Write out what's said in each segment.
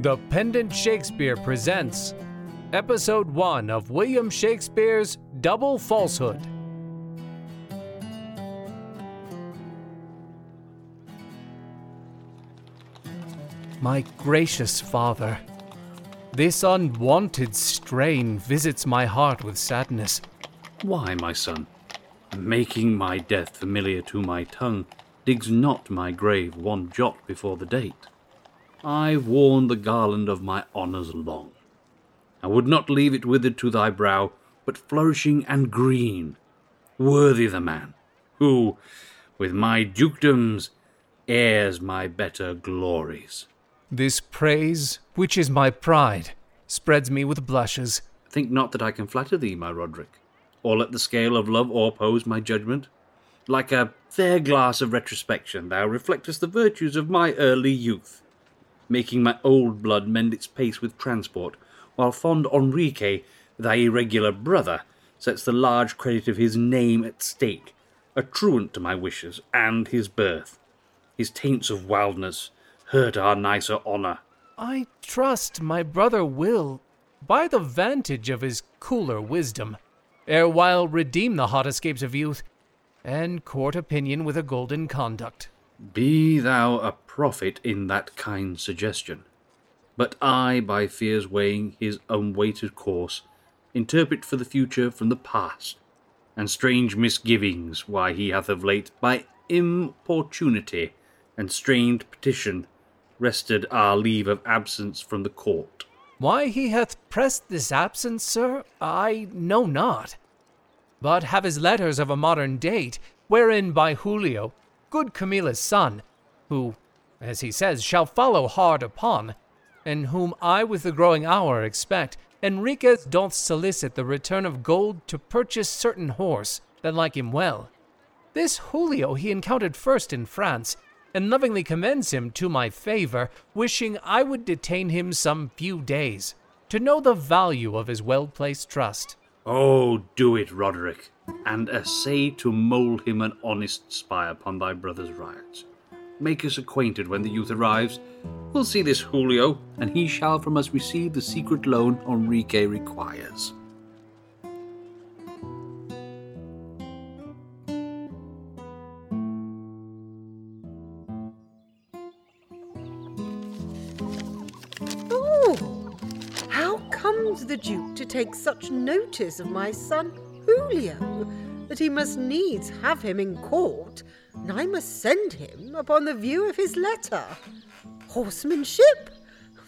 The Pendant Shakespeare presents Episode 1 of William Shakespeare's Double Falsehood. My gracious father, this unwanted strain visits my heart with sadness. Why, my son? Making my death familiar to my tongue digs not my grave one jot before the date. I've worn the garland of my honours long. I would not leave it withered to thy brow, but flourishing and green, worthy the man who, with my dukedoms, heirs my better glories. This praise, which is my pride, spreads me with blushes. Think not that I can flatter thee, my Roderick, or let the scale of love o'erpose my judgment. Like a fair glass of retrospection, thou reflectest the virtues of my early youth, making my old blood mend its pace with transport, while fond Enrique, thy irregular brother, sets the large credit of his name at stake, a truant to my wishes and his birth. His taints of wildness hurt our nicer honour. I trust my brother will, by the vantage of his cooler wisdom, erewhile redeem the hot escapes of youth, and court opinion with a golden conduct. Be thou a prophet in that kind suggestion. But I, by fears weighing his unweighted course, interpret for the future from the past, and strange misgivings why he hath of late, by importunity and strained petition, wrested our leave of absence from the court. Why he hath pressed this absence, sir, I know not. But have his letters of a modern date, wherein by Julio, good Camilla's son, who, as he says, shall follow hard upon, and whom I with the growing hour expect, Enriquez doth solicit the return of gold to purchase certain horse that like him well. This Julio he encountered first in France, and lovingly commends him to my favor, wishing I would detain him some few days, to know the value of his well placed trust. Oh, do it, Roderick, and essay to mould him an honest spy upon thy brother's riots. Make us acquainted when the youth arrives. We'll see this Julio, and he shall from us receive the secret loan Enrique requires. Oh, how comes the Duke to take such notice of my son Julio that he must needs have him in court, and I must send him upon the view of his letter? Horsemanship?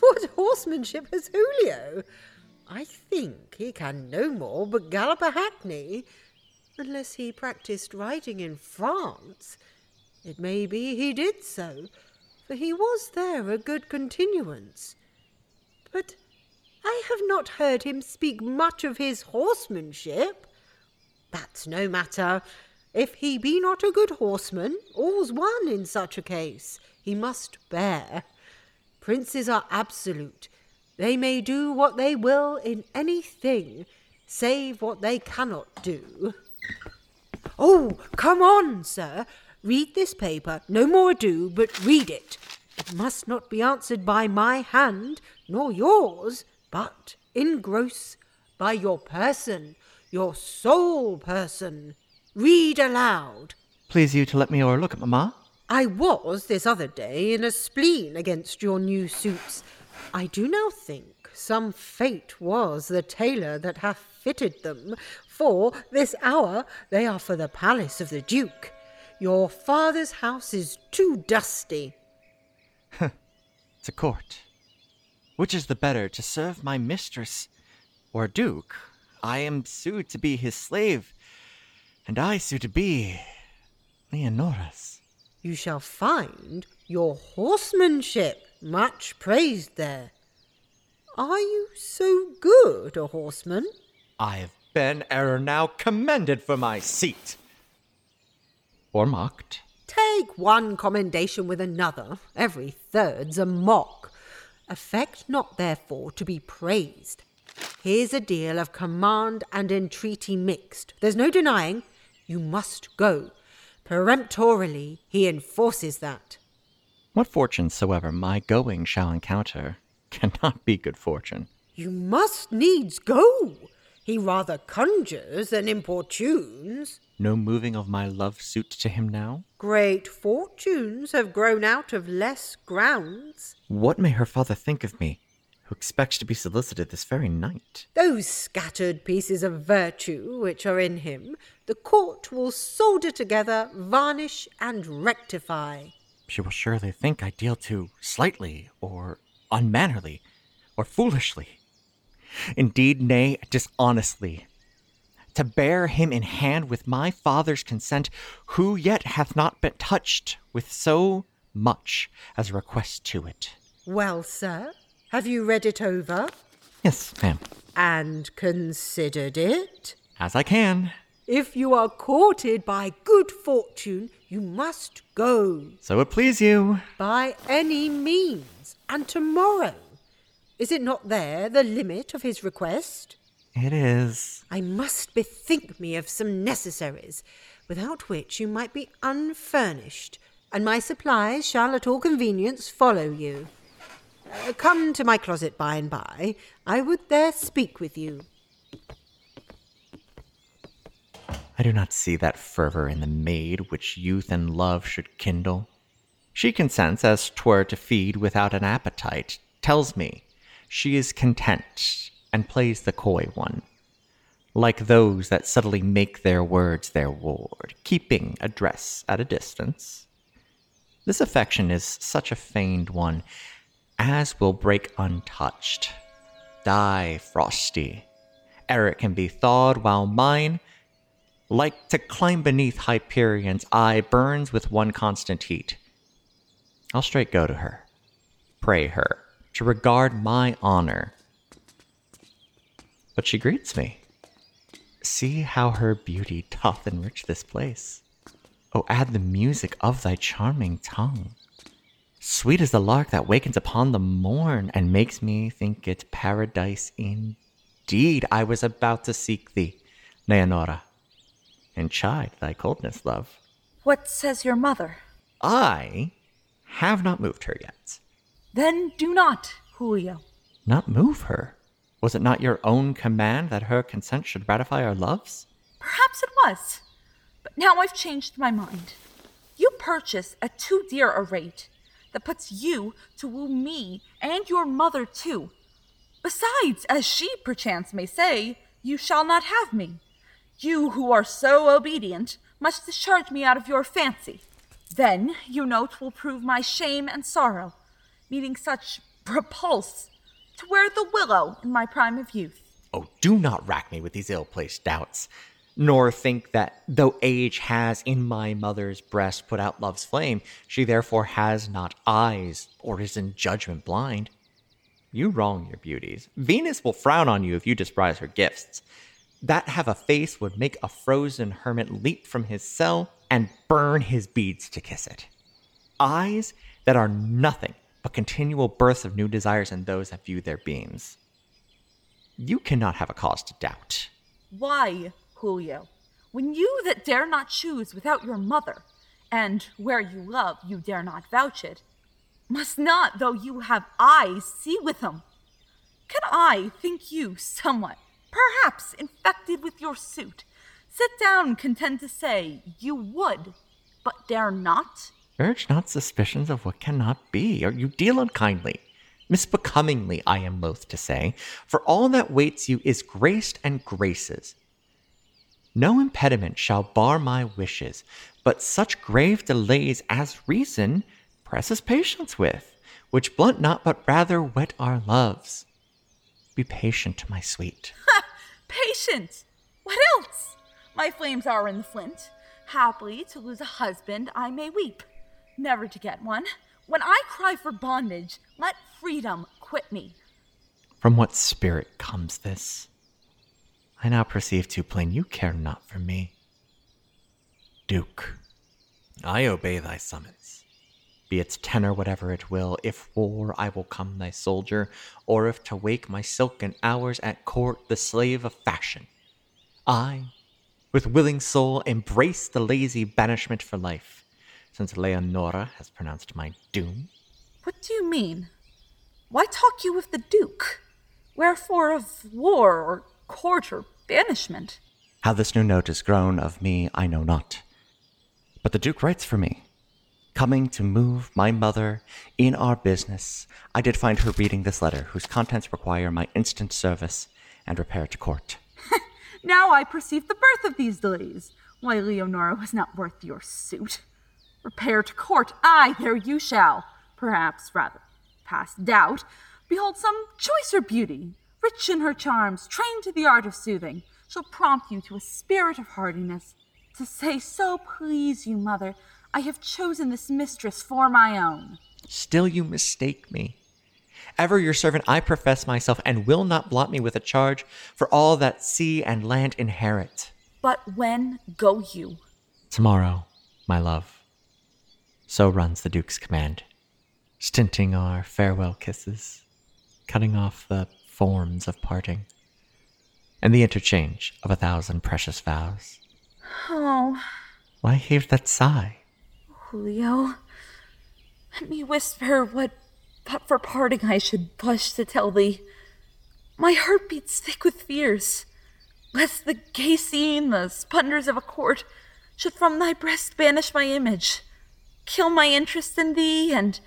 What horsemanship has Julio? I think he can no more but gallop a hackney, unless he practised riding in France. It may be he did so, for he was there a good continuance. But I have not heard him speak much of his horsemanship. That's no matter. If he be not a good horseman, all's one in such a case. He must bear. Princes are absolute. They may do what they will in anything, save what they cannot do. Oh, come on, sir. Read this paper. No more ado, but read it. It must not be answered by my hand, nor yours, but in gross by your person, your sole person. Read aloud. Please you to let me o'erlook it, mamma. I was this other day in a spleen against your new suits. I do now think some fate was the tailor that hath fitted them, for this hour they are for the palace of the Duke. Your father's house is too dusty. It's a court. Which is the better, to serve my mistress or Duke? I am sued to be his slave, and I sue to be Leonora's. You shall find your horsemanship much praised there. Are you so good a horseman? I have been ere now commended for my seat. Or mocked. Take one commendation with another, every third's a mock. Affect not, therefore, to be praised. Here's a deal of command and entreaty mixed. There's no denying. You must go. Peremptorily, he enforces that. What fortune soever my going shall encounter, cannot be good fortune. You must needs go. He rather conjures than importunes. No moving of my love suit to him now? Great fortunes have grown out of less grounds. What may her father think of me, who expects to be solicited this very night? Those scattered pieces of virtue which are in him, the court will solder together, varnish, and rectify. She will surely think I deal too slightly, or unmannerly, or foolishly. Indeed, nay, dishonestly. To bear him in hand with my father's consent, who yet hath not been touched with so much as a request to it. Well, sir, have you read it over? Yes, ma'am. And considered it? As I can. If you are courted by good fortune, you must go. So it please you. By any means. And tomorrow. Is it not there the limit of his request? It is. I must bethink me of some necessaries, without which you might be unfurnished, and my supplies shall at all convenience follow you. Uh, come to my closet by and by. I would there speak with you. I do not see that fervor in the maid which youth and love should kindle. She consents as twere to feed without an appetite, tells me she is content, and plays the coy one, like those that subtly make their words their ward, keeping address at a distance. This affection is such a feigned one as will break untouched, die frosty, ere it can be thawed, while mine, like to clime beneath Hyperion's eye, burns with one constant heat. I'll straight go to her, pray her to regard my honor. But she greets me. See how her beauty doth enrich this place. Oh, add the music of thy charming tongue. Sweet as the lark that wakens upon the morn and makes me think it paradise indeed. I was about to seek thee, Leonora, and chide thy coldness, love. What says your mother? I have not moved her yet. Then do not, Julio. Not move her? Was it not your own command that her consent should ratify our loves? Perhaps it was. But now I've changed my mind. You purchase at too dear a rate that puts you to woo me and your mother too. Besides, as she perchance may say, you shall not have me. You who are so obedient must discharge me out of your fancy. Then, you know, 'twill prove my shame and sorrow, meeting such repulse, to wear the willow in my prime of youth. Oh, do not rack me with these ill placed doubts, nor think that though age has in my mother's breast put out love's flame, she therefore has not eyes or is in judgment blind. You wrong your beauties. Venus will frown on you if you despise her gifts. That have a face would make a frozen hermit leap from his cell and burn his beads to kiss it. Eyes that are nothing but continual births of new desires in those that view their beams. You cannot have a cause to doubt. Why, Julio, when you that dare not choose without your mother, and where you love you dare not vouch it, must not, though you have eyes, see with them? Can I think you somewhat, perhaps infected with your suit, sit down content to say you would, but dare not? Urge not suspicions of what cannot be, or you deal unkindly. Misbecomingly, I am loath to say, for all that waits you is graced and graces. No impediment shall bar my wishes, but such grave delays as reason presses patience with, which blunt not but rather whet our loves. Be patient, my sweet. Patient! What else? My flames are in the flint. Happily, to lose a husband, I may weep. Never to get one. When I cry for bondage, let freedom quit me. From what spirit comes this? I now perceive too plain you care not for me. Duke, I obey thy summons. Be its tenor whatever it will, if war I will come thy soldier, or if to wake my silken hours at court the slave of fashion. I, with willing soul, embrace the lazy banishment for life, since Leonora has pronounced my doom. What do you mean? Why talk you with the Duke? Wherefore of war or court or banishment? How this new note is grown of me, I know not. But the Duke writes for me, coming to move my mother in our business. I did find her reading this letter, whose contents require my instant service and repair to court. Now I perceive the birth of these delays. Why, Leonora was not worth your suit. Repair to court, aye, there you shall. Perhaps, rather, past doubt, behold some choicer beauty, rich in her charms, trained to the art of soothing, shall prompt you to a spirit of hardiness. To say, so please you, mother, I have chosen this mistress for my own. Still you mistake me. Ever your servant I profess myself, and will not blot me with a charge for all that sea and land inherit. But when go you? Tomorrow, my love. So runs the Duke's command, stinting our farewell kisses, cutting off the forms of parting, and the interchange of a thousand precious vows. Oh, Why heave that sigh? Julio, let me whisper what, but for parting, I should blush to tell thee. My heart beats thick with fears, lest the gay scene, the splendors of a court, should from thy breast banish my image, kill my interest in thee, and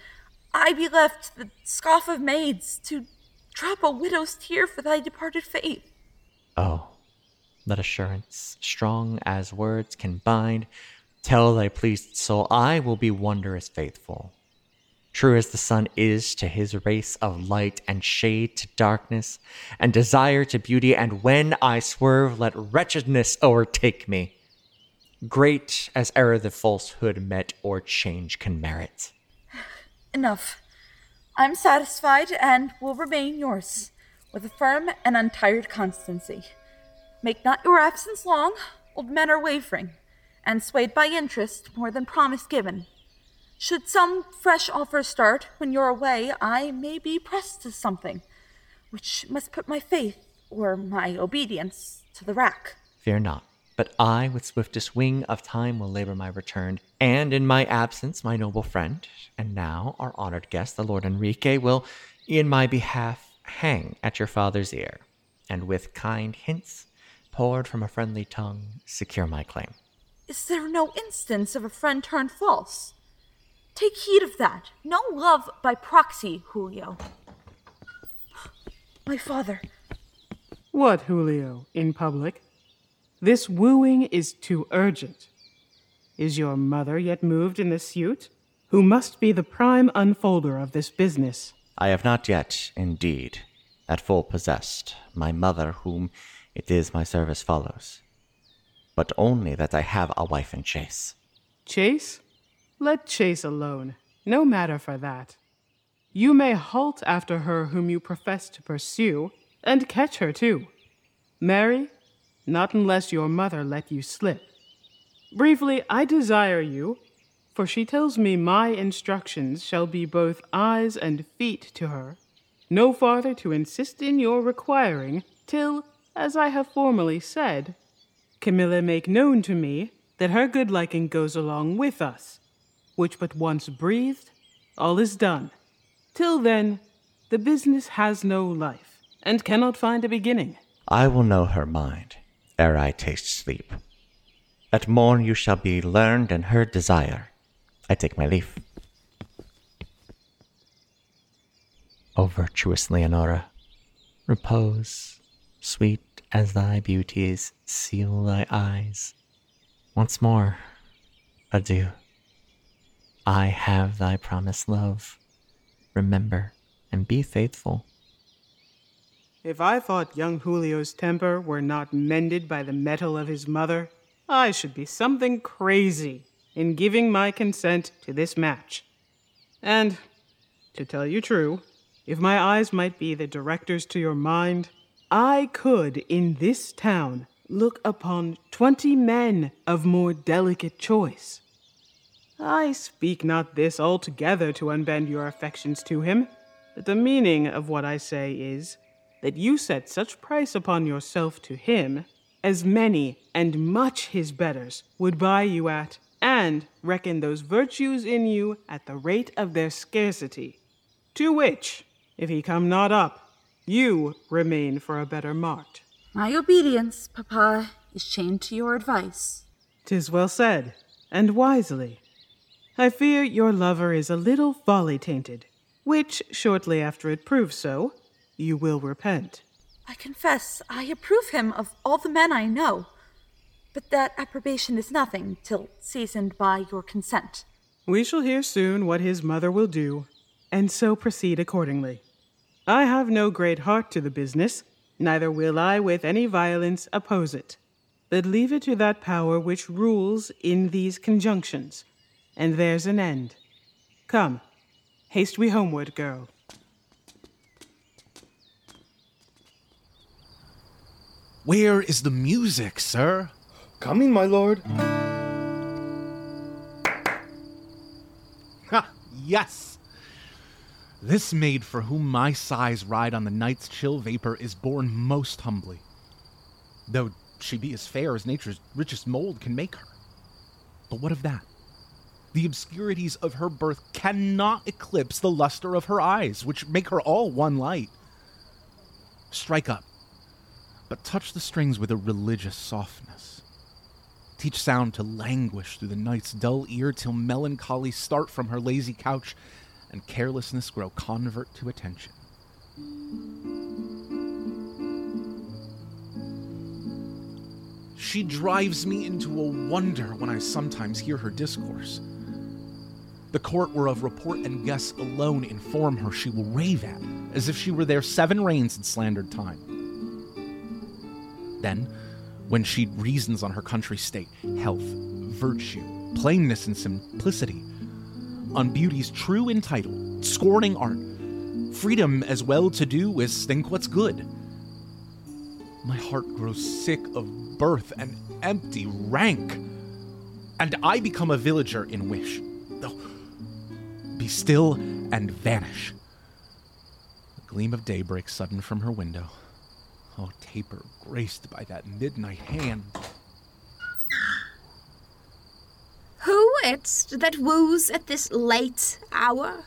I be left the scoff of maids to drop a widow's tear for thy departed faith. Oh, let assurance, strong as words can bind, tell thy pleased soul I will be wondrous faithful. True as the sun is to his race of light and shade to darkness, and desire to beauty, and when I swerve, let wretchedness o'ertake me. Great as e'er the falsehood met or change can merit. Enough. I'm satisfied and will remain yours, with a firm and untired constancy. Make not your absence long, old men are wavering, and swayed by interest more than promise given. Should some fresh offer start when you're away, I may be pressed to something, which must put my faith or my obedience to the rack. Fear not, but I with swiftest wing of time will labor my return, and in my absence, my noble friend, and now our honored guest, the Lord Enrique, will in my behalf hang at your father's ear, and with kind hints poured from a friendly tongue, secure my claim. Is there no instance of a friend turned false? Take heed of that. No love by proxy, Julio. My father. What, Julio, in public? This wooing is too urgent. Is your mother yet moved in the suit? Who must be the prime unfolder of this business? I have not yet, indeed, at full possessed my mother whom it is my service follows, but only that I have a wife in chase. Chase? Let Chase alone. No matter for that. You may halt after her whom you profess to pursue, and catch her too. Marry? Not unless your mother let you slip. Briefly, I desire you, for she tells me my instructions shall be both eyes and feet to her, no farther to insist in your requiring, till, as I have formerly said, Camilla make known to me that her good liking goes along with us, which but once breathed, all is done. Till then, the business has no life, and cannot find a beginning. I will know her mind ere I taste sleep. At morn you shall be learned in her desire. I take my leave. O virtuous Leonora, repose, sweet as thy beauties seal thy eyes. Once more, adieu. I have thy promised love. Remember and be faithful. If I thought young Julio's temper were not mended by the metal of his mother, I should be something crazy in giving my consent to this match. And, to tell you true, if my eyes might be the directors to your mind, I could, in this town, look upon twenty men of more delicate choice. I speak not this altogether to unbend your affections to him, but the meaning of what I say is that you set such price upon yourself to him as many and much his betters would buy you at, and reckon those virtues in you at the rate of their scarcity, to which, If he come not up, you remain for a better mart. My obedience, Papa, is chained to your advice. Tis well said, and wisely. I fear your lover is a little folly tainted, which, shortly after it proves so, you will repent. I confess I approve him of all the men I know, but that approbation is nothing till seasoned by your consent. We shall hear soon what his mother will do, and so proceed accordingly. I have no great heart to the business, neither will I with any violence oppose it, but leave it to that power which rules in these conjunctions, and there's an end. Come, haste we homeward, girl. Where is the music, sir? Coming, my lord. Ha! Yes! This maid for whom my sighs ride on the night's chill vapor is born most humbly, though she be as fair as nature's richest mold can make her. But what of that? The obscurities of her birth cannot eclipse the luster of her eyes, which make her all one light. Strike up, but touch the strings with a religious softness. Teach sound to languish through the night's dull ear till melancholy start from her lazy couch and carelessness grow convert to attention. She drives me into a wonder when I sometimes hear her discourse. The court whereof report and guess alone inform her she will rave at, as if she were there seven reigns in slandered time. Then, when she reasons on her country's state, health, virtue, plainness, and simplicity, on beauty's true entitle, scorning art, freedom as well to do as think what's good. My heart grows sick of birth and empty rank, and I become a villager in wish. Oh, be still and vanish. The gleam of day breaks sudden from her window. Oh, taper graced by that midnight hand. Who it's that woos at this late hour?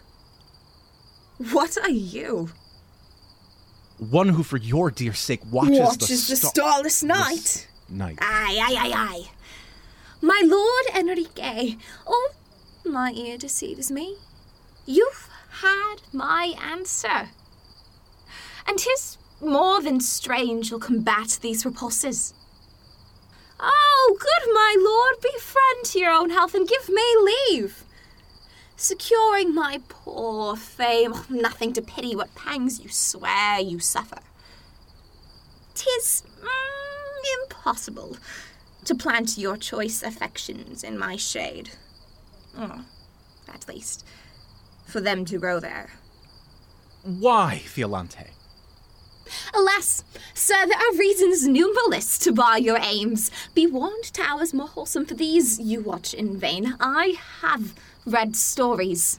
What are you? One who, for your dear sake, watches, Watches the, sta- starless night. night. Aye, aye, aye, aye. My lord Enrique, oh, my ear deceives me. You've had my answer. And And 'tis more than strange you'll combat these repulses. Oh, good my lord, be friend to your own health and give me leave. Securing my poor fame, nothing to pity what pangs you swear you suffer. 'Tis mm, impossible to plant your choice affections in my shade. Oh, at least, for them to grow there. Why, Violante? Alas, sir, there are reasons numberless to bar your aims. Be warned, towers more wholesome for these you watch in vain. I have read stories.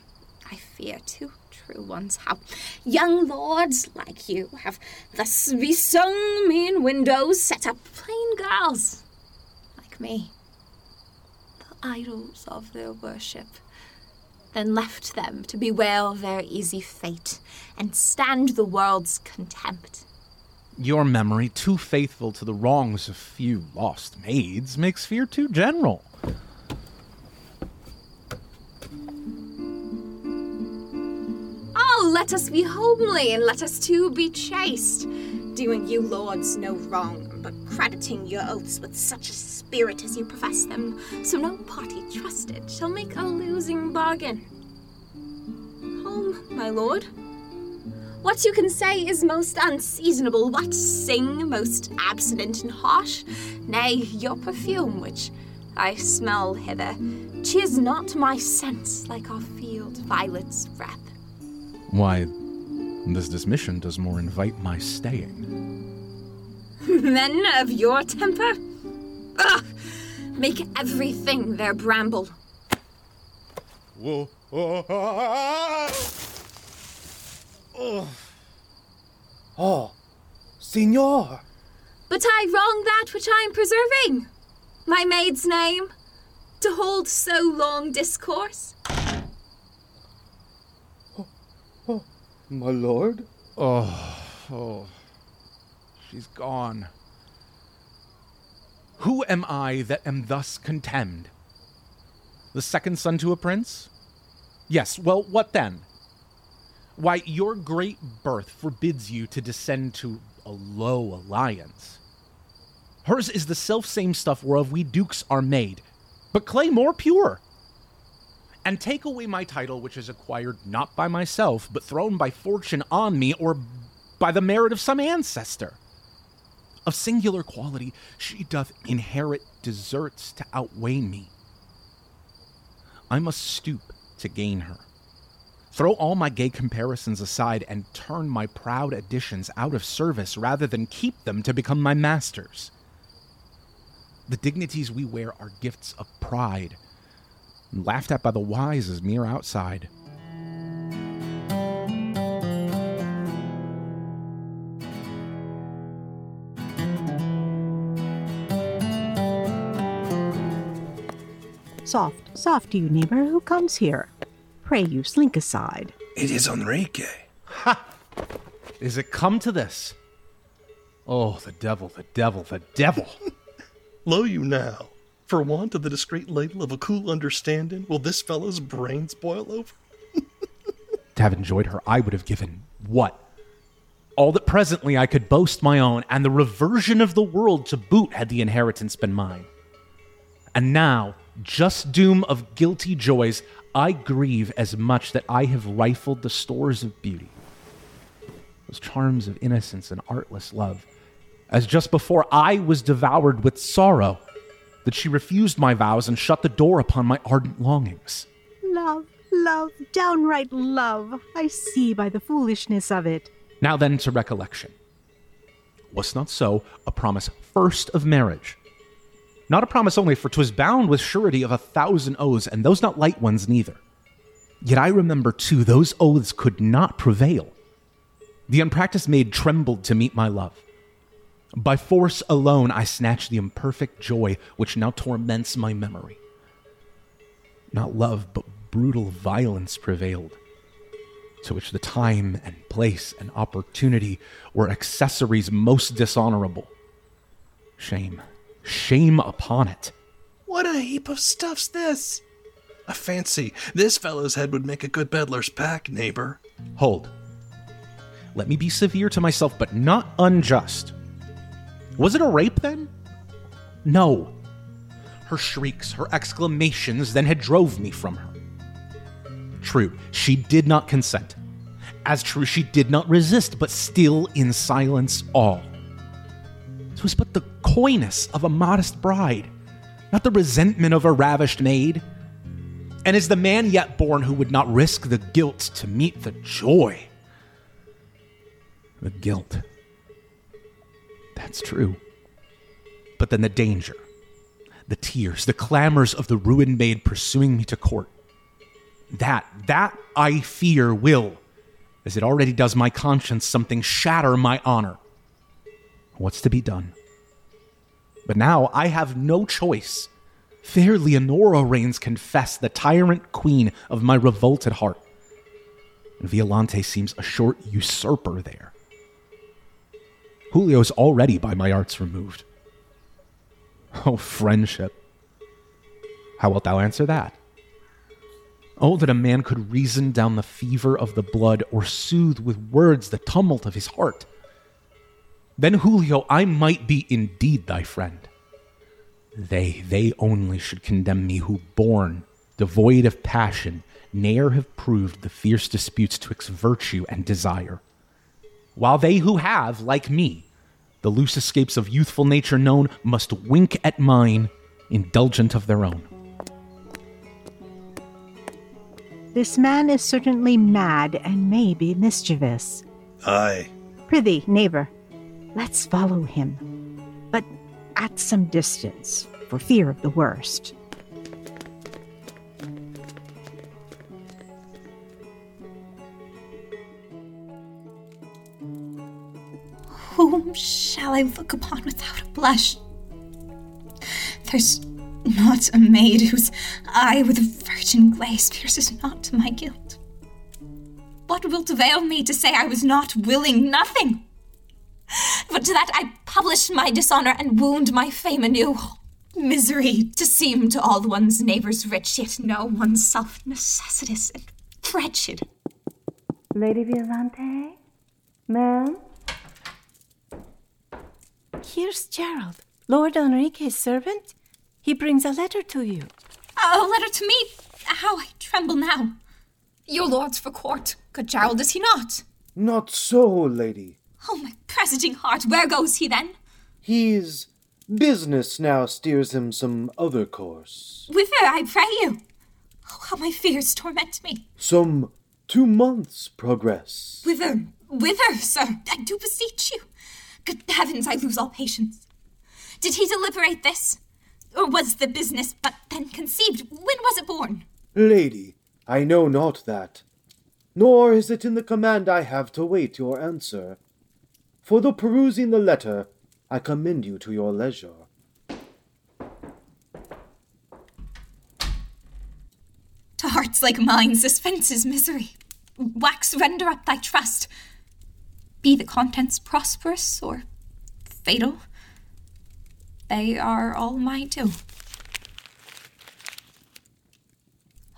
I fear too true ones how young lords like you have thus besung me in windows, set up plain girls like me, the idols of their worship then left them to bewail their easy fate and stand the world's contempt. Your memory, too faithful to the wrongs of few lost maids, makes fear too general. Oh, let us be homely and let us too be chaste, doing you lords no wrong, crediting your oaths with such a spirit as you profess them, so no party trusted shall make a losing bargain. Home, my lord. What you can say is most unseasonable, what sing most abstinent and harsh. Nay, your perfume, which I smell hither, cheers not my sense like our field violet's breath. Why, this dismission does more invite my staying. Men of your temper? Ugh! Make everything their bramble. Whoa. Oh, oh, Signor. But I wrong that which I am preserving. My maid's name. To hold so long discourse. Oh. Oh. My lord? Oh, oh. She's gone. Who am I that am thus contemned? The second son to a prince? Yes, well, what then? Why, your great birth forbids you to descend to a low alliance. Hers is the self same stuff whereof we dukes are made, but clay more pure. And take away my title, which is acquired not by myself, but thrown by fortune on me, or by the merit of some ancestor. Of singular quality, she doth inherit deserts to outweigh me. I must stoop to gain her. Throw all my gay comparisons aside and turn my proud additions out of service rather than keep them to become my masters. The dignities we wear are gifts of pride, laughed at by the wise as mere outside. Soft, soft, you neighbor, who comes here? Pray you slink aside. It is Enrique. Ha! Is it come to this? Oh, the devil, the devil, the devil. Lo you now. For want of the discreet label of a cool understanding, will this fellow's brains boil over? to have enjoyed her, I would have given what? All that presently I could boast my own, and the reversion of the world to boot had the inheritance been mine. And now, just doom of guilty joys, I grieve as much that I have rifled the stores of beauty, those charms of innocence and artless love, as just before I was devoured with sorrow that she refused my vows and shut the door upon my ardent longings. Love, love, downright love, I see by the foolishness of it. Now then to recollection. Was not so a promise first of marriage? Not a promise only, for 'twas bound with surety of a thousand oaths, and those not light ones neither. Yet I remember too, those oaths could not prevail. The unpracticed maid trembled to meet my love. By force alone I snatched the imperfect joy which now torments my memory. Not love, but brutal violence prevailed, to which the time and place and opportunity were accessories most dishonorable. Shame, shame upon it. What a heap of stuff's this! I fancy this fellow's head would make a good peddler's pack, neighbor. Hold. Let me be severe to myself, but not unjust. Was it a rape then? No. Her shrieks, her exclamations then had drove me from her. True, she did not consent. As true, she did not resist, but still in silence all. 'Twas but the coyness of a modest bride, not the resentment of a ravished maid. And is the man yet born who would not risk the guilt to meet the joy? The guilt. That's true. But then the danger, the tears, the clamors of the ruined maid pursuing me to court. That, that I fear will, as it already does my conscience, something shatter my honor. What's to be done? But now I have no choice. Fair Leonora reigns confess, the tyrant queen of my revolted heart. And Violante seems a short usurper there. Julio's already by my arts removed. Oh, friendship. How wilt thou answer that? Oh, that a man could reason down the fever of the blood or soothe with words the tumult of his heart. Then, Julio, I might be indeed thy friend. They, they only should condemn me who, born, devoid of passion, ne'er have proved the fierce disputes twixt virtue and desire. While they who have, like me, the loose escapes of youthful nature known, must wink at mine, indulgent of their own. This man is certainly mad and may be mischievous. Aye. Prithee, neighbor, let's follow him, but at some distance, for fear of the worst. Whom shall I look upon without a blush? There's not a maid whose eye with a virgin glaze pierces not to my guilt. what wilt avail me to say I was not willing? Nothing. But to that I publish my dishonor and wound my fame anew. Misery to seem to all one's neighbors rich, yet know oneself necessitous and wretched. Lady Violante? Ma'am? Here's Gerald, Lord Enrique's servant. He brings a letter to you. A letter to me? How I tremble now. Your lord's for court, good Gerald, is he not? Not so, lady. Oh, my presaging heart, where goes he then? He's business now steers him some other course. Whither, I pray you? Oh, how my fears torment me. Some two months' progress. Whither, whither, sir? I do beseech you. Good heavens, I lose all patience. Did he deliberate this? Or was the business but then conceived? When was it born? Lady, I know not that, nor is it in the command I have to wait your answer. For the perusing the letter, I commend you to your leisure. To hearts like mine, suspense is misery. Wax, render up thy trust. Be the contents prosperous or fatal, they are all my due.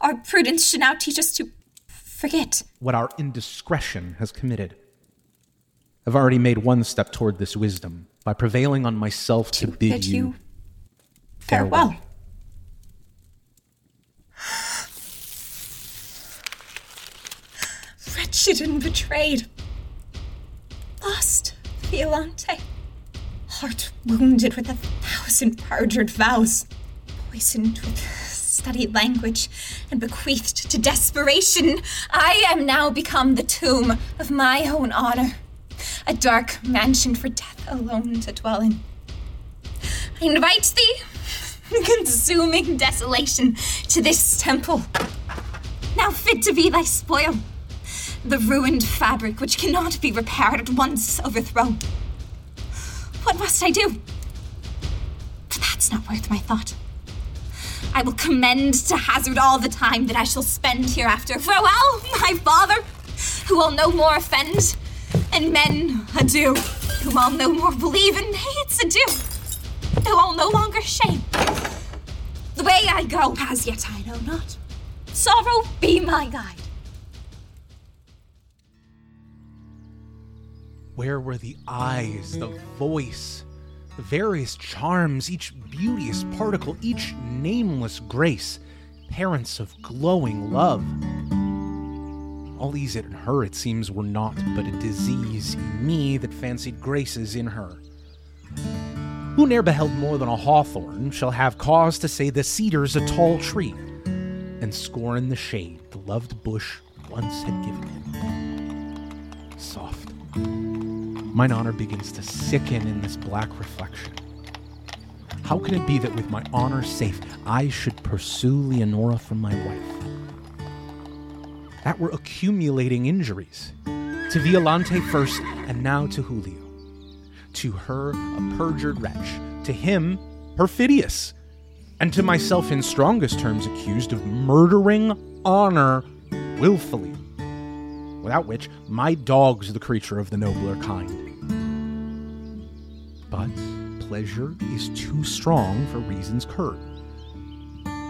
Our prudence should now teach us to forget. What our indiscretion has committed. I've already made one step toward this wisdom by prevailing on myself to, bid, bid you you farewell. Wretched and betrayed. Lost, Violante. Heart wounded with a thousand perjured vows. Poisoned with studied language and bequeathed to desperation. I am now become the tomb of my own honor. A dark mansion for death alone to dwell in. I invite thee, consuming desolation, to this temple. Now fit to be thy spoil. The ruined fabric which cannot be repaired at once overthrown. What must I do? But that's not worth my thought. I will commend to hazard all the time that I shall spend hereafter. Farewell, my father, who will no more offend, and men, adieu, whom I'll no more believe, and hates adieu, though I'll no longer shame. The way I go, as yet I know not. Sorrow be my guide. Where were the eyes, the voice, the various charms, each beauteous particle, each nameless grace, parents of glowing love? All these in her, it seems, were naught but a disease in me that fancied graces in her. Who ne'er beheld more than a hawthorn shall have cause to say the cedar's a tall tree, and scorn the shade the loved bush once had given him. Soft. Mine honor begins to sicken in this black reflection. How can it be that with my honor safe, I should pursue Leonora from my wife? That were accumulating injuries. To Violante first, and now to Julio. To her, a perjured wretch. To him, perfidious. And to myself, in strongest terms, accused of murdering honor willfully. Without which, my dog's the creature of the nobler kind. But pleasure is too strong for reason's curb,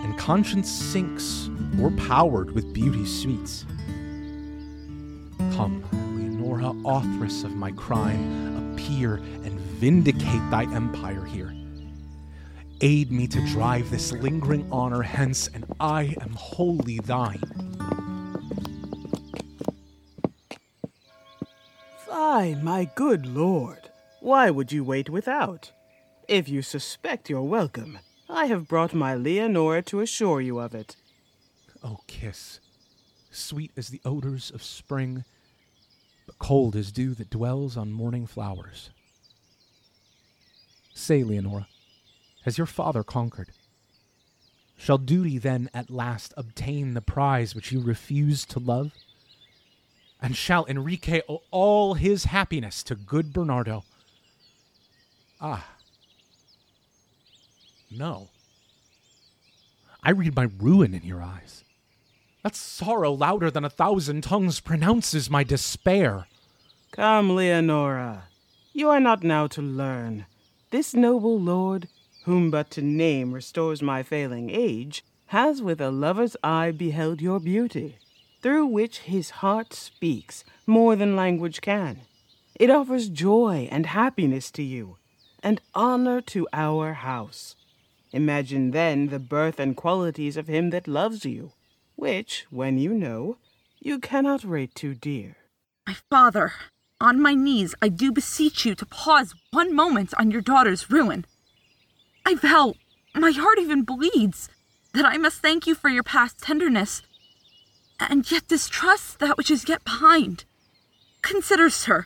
and conscience sinks o'erpowered with beauty's sweets. Come, Leonora, authoress of my crime, appear and vindicate thy empire here. Aid me to drive this lingering honor hence, and I am wholly thine. Fie, my good lord. Why would you wait without? If you suspect you're welcome, I have brought my Leonora to assure you of it. Oh, kiss, sweet as the odors of spring, but cold as dew that dwells on morning flowers. Say, Leonora, has your father conquered? Shall duty then at last obtain the prize which you refuse to love? And shall Enrique owe all his happiness to good Bernardo? Ah. No. I read my ruin in your eyes. That sorrow louder than a thousand tongues pronounces my despair. Come, Leonora. You are not now to learn. This noble lord, whom but to name restores my failing age, has with a lover's eye beheld your beauty, through which his heart speaks more than language can. It offers joy and happiness to you, and honor to our house. Imagine then the birth and qualities of him that loves you, which, when you know, you cannot rate too dear. My father, on my knees, I do beseech you to pause one moment on your daughter's ruin. I vow, my heart even bleeds, that I must thank you for your past tenderness, and yet distrust that which is yet behind. Consider, sir,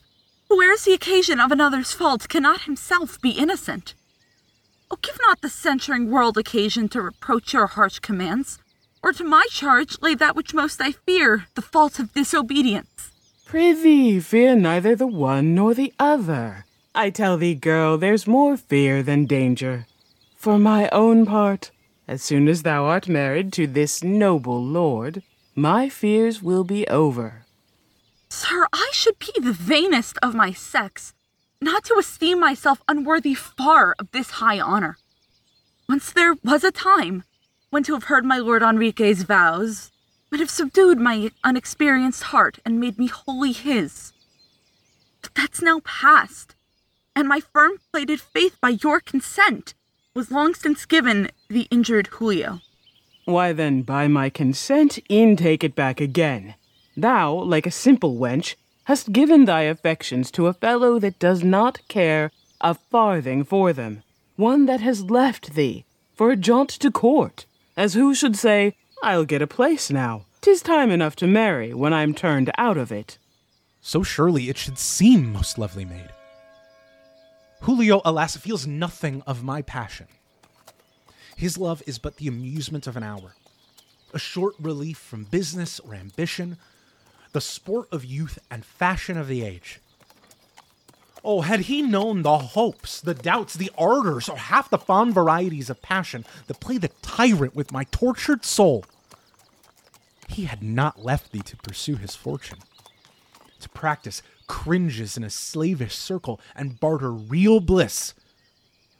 who wears the occasion of another's fault cannot himself be innocent. Oh, give not the censuring world occasion to reproach your harsh commands, or to my charge lay that which most I fear, the fault of disobedience. Prithee, fear neither the one nor the other. I tell thee, girl, there's more fear than danger. For my own part, as soon as thou art married to this noble lord, my fears will be over. Sir, I should be the vainest of my sex, not to esteem myself unworthy far of this high honor. Once there was a time when to have heard my lord Enrique's vows would have subdued my unexperienced heart and made me wholly his. But that's now past, and my firm plated faith by your consent was long since given the injured Julio. Why then, by my consent, e'en take it back again. Thou, like a simple wench, hast given thy affections to a fellow that does not care a farthing for them, one that has left thee for a jaunt to court, as who should say, I'll get a place now. Tis time enough to marry when I'm turned out of it. So surely it should seem, most lovely maid. Julio, alas, feels nothing of my passion. His love is but the amusement of an hour, a short relief from business or ambition, the sport of youth and fashion of the age. Oh, had he known the hopes, the doubts, the ardors, or half the fond varieties of passion that play the tyrant with my tortured soul, he had not left thee to pursue his fortune, to practice cringes in a slavish circle and barter real bliss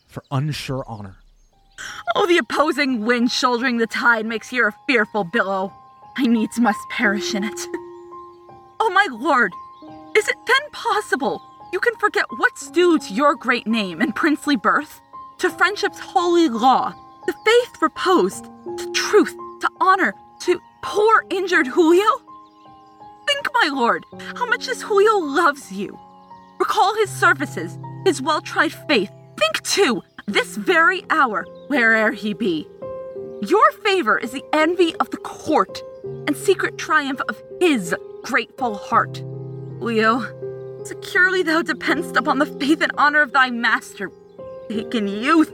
for unsure honor. Oh, the opposing wind shouldering the tide makes here a fearful billow. I needs must perish in it. Oh, my lord, is it then possible you can forget what's due to your great name and princely birth, to friendship's holy law, to faith reposed, to truth, to honor, to poor injured Julio? Think, my lord, how much this Julio loves you. Recall his services, his well tried faith. Think, too, this very hour, where'er he be. Your favor is the envy of the court and secret triumph of his grateful heart. Leo, securely thou dependst upon the faith and honor of thy master, taken youth.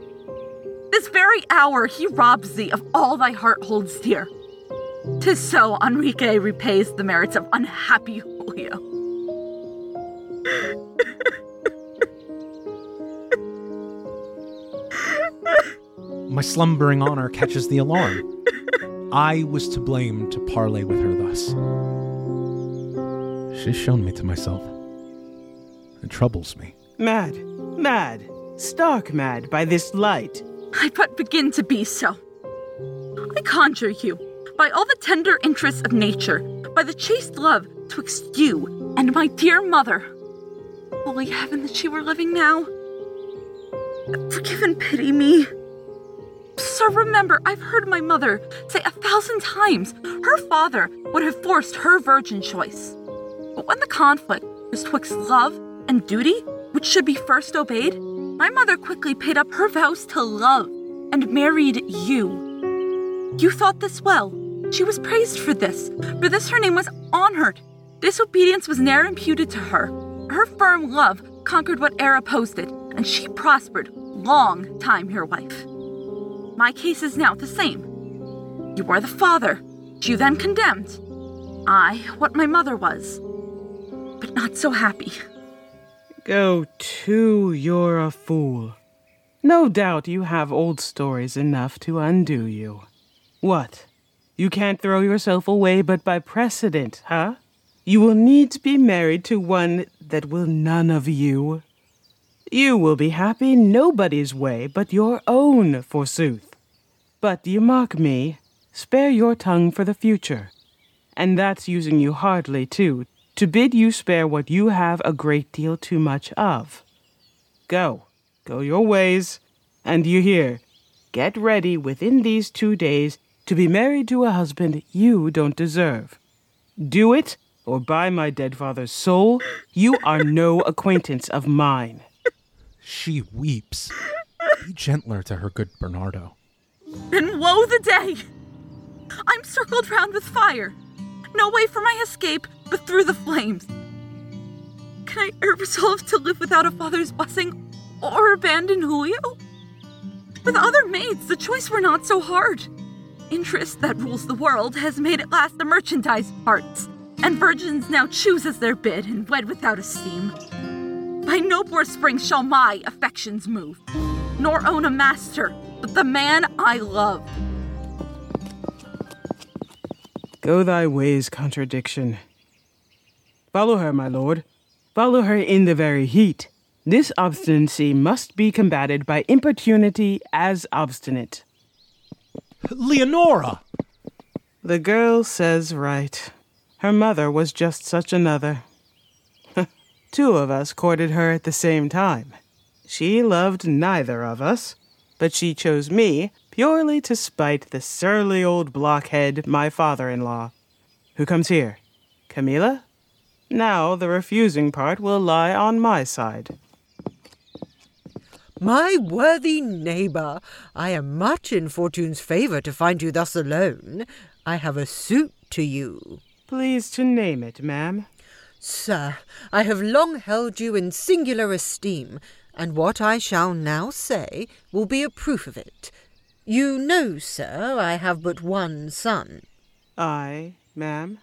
This very hour he robs thee of all thy heart holds dear. Tis so Enrique repays the merits of unhappy Julio. My slumbering honor catches the alarm. I was to blame to parley with her thus. She's shown me to myself. It troubles me. Mad, mad, stark mad by this light. I but begin to be so. I conjure you, by all the tender interests of nature, by the chaste love twixt you and my dear mother. Holy heaven that she were living now. Forgive and pity me. Sir, remember, I've heard my mother say a thousand times her father would have forced her virgin choice. When the conflict was twixt love and duty, which should be first obeyed, my mother quickly paid up her vows to love and married you. You thought this well. She was praised for this. For this her name was honored. Disobedience was ne'er imputed to her. Her firm love conquered whate'er opposed it, and she prospered long time your wife. My case is now the same. You are the father, you then condemned. I, what my mother was, but not so happy. Go to, you're a fool. No doubt you have old stories enough to undo you. What? You can't throw yourself away but by precedent, huh? You will need to be married to one that will none of you. You will be happy nobody's way but your own, forsooth. But you mock me, spare your tongue for the future. And that's using you hardly, too, to bid you spare what you have a great deal too much of. Go, go your ways, and you hear, get ready within these two days to be married to a husband you don't deserve. Do it, or by my dead father's soul, you are no acquaintance of mine. She weeps. Be gentler to her good Bernardo. Then woe the day! I'm circled round with fire. No way for my escape but through the flames. Can I ever resolve to live without a father's blessing or abandon Julio? With other maids, the choice were not so hard. Interest that rules the world has made at last the merchandise of hearts, and virgins now choose as their bid and wed without esteem. By no poor spring shall my affections move, nor own a master, but the man I love. Go thy ways, contradiction. Follow her, my lord. Follow her in the very heat. This obstinacy must be combated by importunity as obstinate. Leonora! The girl says right. Her mother was just such another. Two of us courted her at the same time. She loved neither of us, but she chose me purely to spite the surly old blockhead, my father in law. Who comes here? Camilla? Now the refusing part will lie on my side. My worthy neighbour, I am much in Fortune's favour to find you thus alone. I have a suit to you. Please to name it, ma'am. Sir, I have long held you in singular esteem, and what I shall now say will be a proof of it. You know, sir, I have but one son. Aye, ma'am.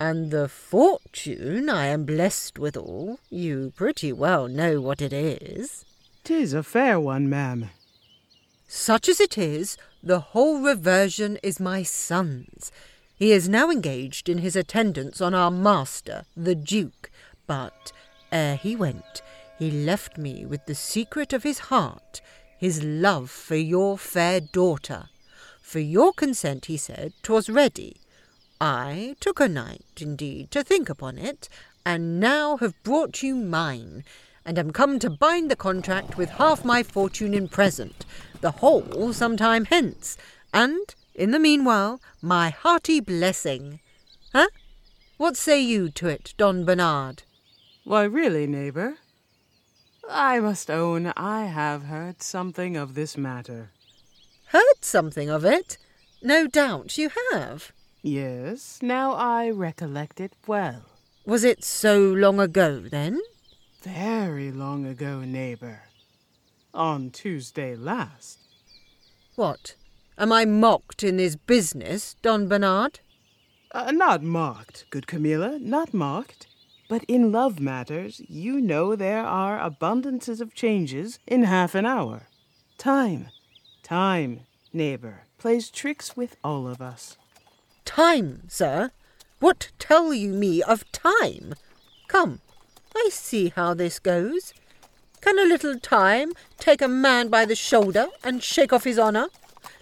And the fortune I am blessed withal, you pretty well know what it is. Tis a fair one, ma'am. Such as it is, the whole reversion is my son's. He is now engaged in his attendance on our master, the Duke, but ere he went, he left me with the secret of his heart, his love for your fair daughter. For your consent, he said, 'twas ready. I took a night, indeed, to think upon it, and now have brought you mine, and am come to bind the contract with half my fortune in present, the whole some time hence, and, in the meanwhile, my hearty blessing. Huh? What say you to it, Don Bernard? Why, really, neighbour, I must own I have heard something of this matter. Heard something of it? No doubt you have. Yes, now I recollect it well. Was it so long ago, then? Very long ago, neighbour. On Tuesday last. What? Am I mocked in this business, Don Bernard? Uh, not mocked, good Camilla, not mocked. But in love matters, you know there are abundances of changes in half an hour. Time, time, neighbour, plays tricks with all of us. Time, sir? What tell you me of time? Come, I see how this goes. Can a little time take a man by the shoulder and shake off his honour?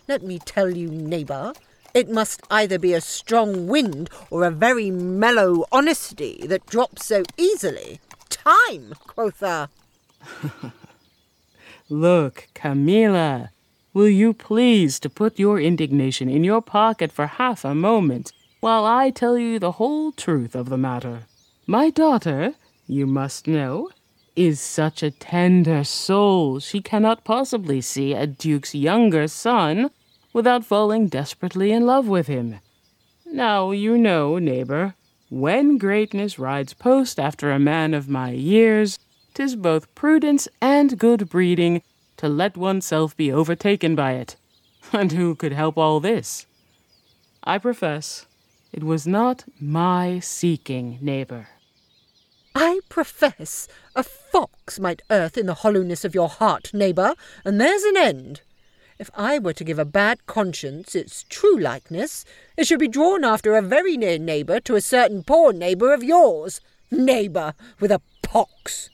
Let me tell you, neighbour, it must either be a strong wind or a very mellow honesty that drops so easily. Time, quotha! Look, Camilla, will you please to put your indignation in your pocket for half a moment while I tell you the whole truth of the matter? My daughter, you must know, is such a tender soul she cannot possibly see a duke's younger son without falling desperately in love with him. Now, you know, neighbor, when greatness rides post after a man of my years, 'tis both prudence and good breeding to let oneself be overtaken by it. And who could help all this? I profess, it was not my seeking, neighbor. I profess a fox might earth in the hollowness of your heart, neighbour, and there's an end. If I were to give a bad conscience its true likeness, it should be drawn after a very near neighbour to a certain poor neighbour of yours. Neighbour with a pox.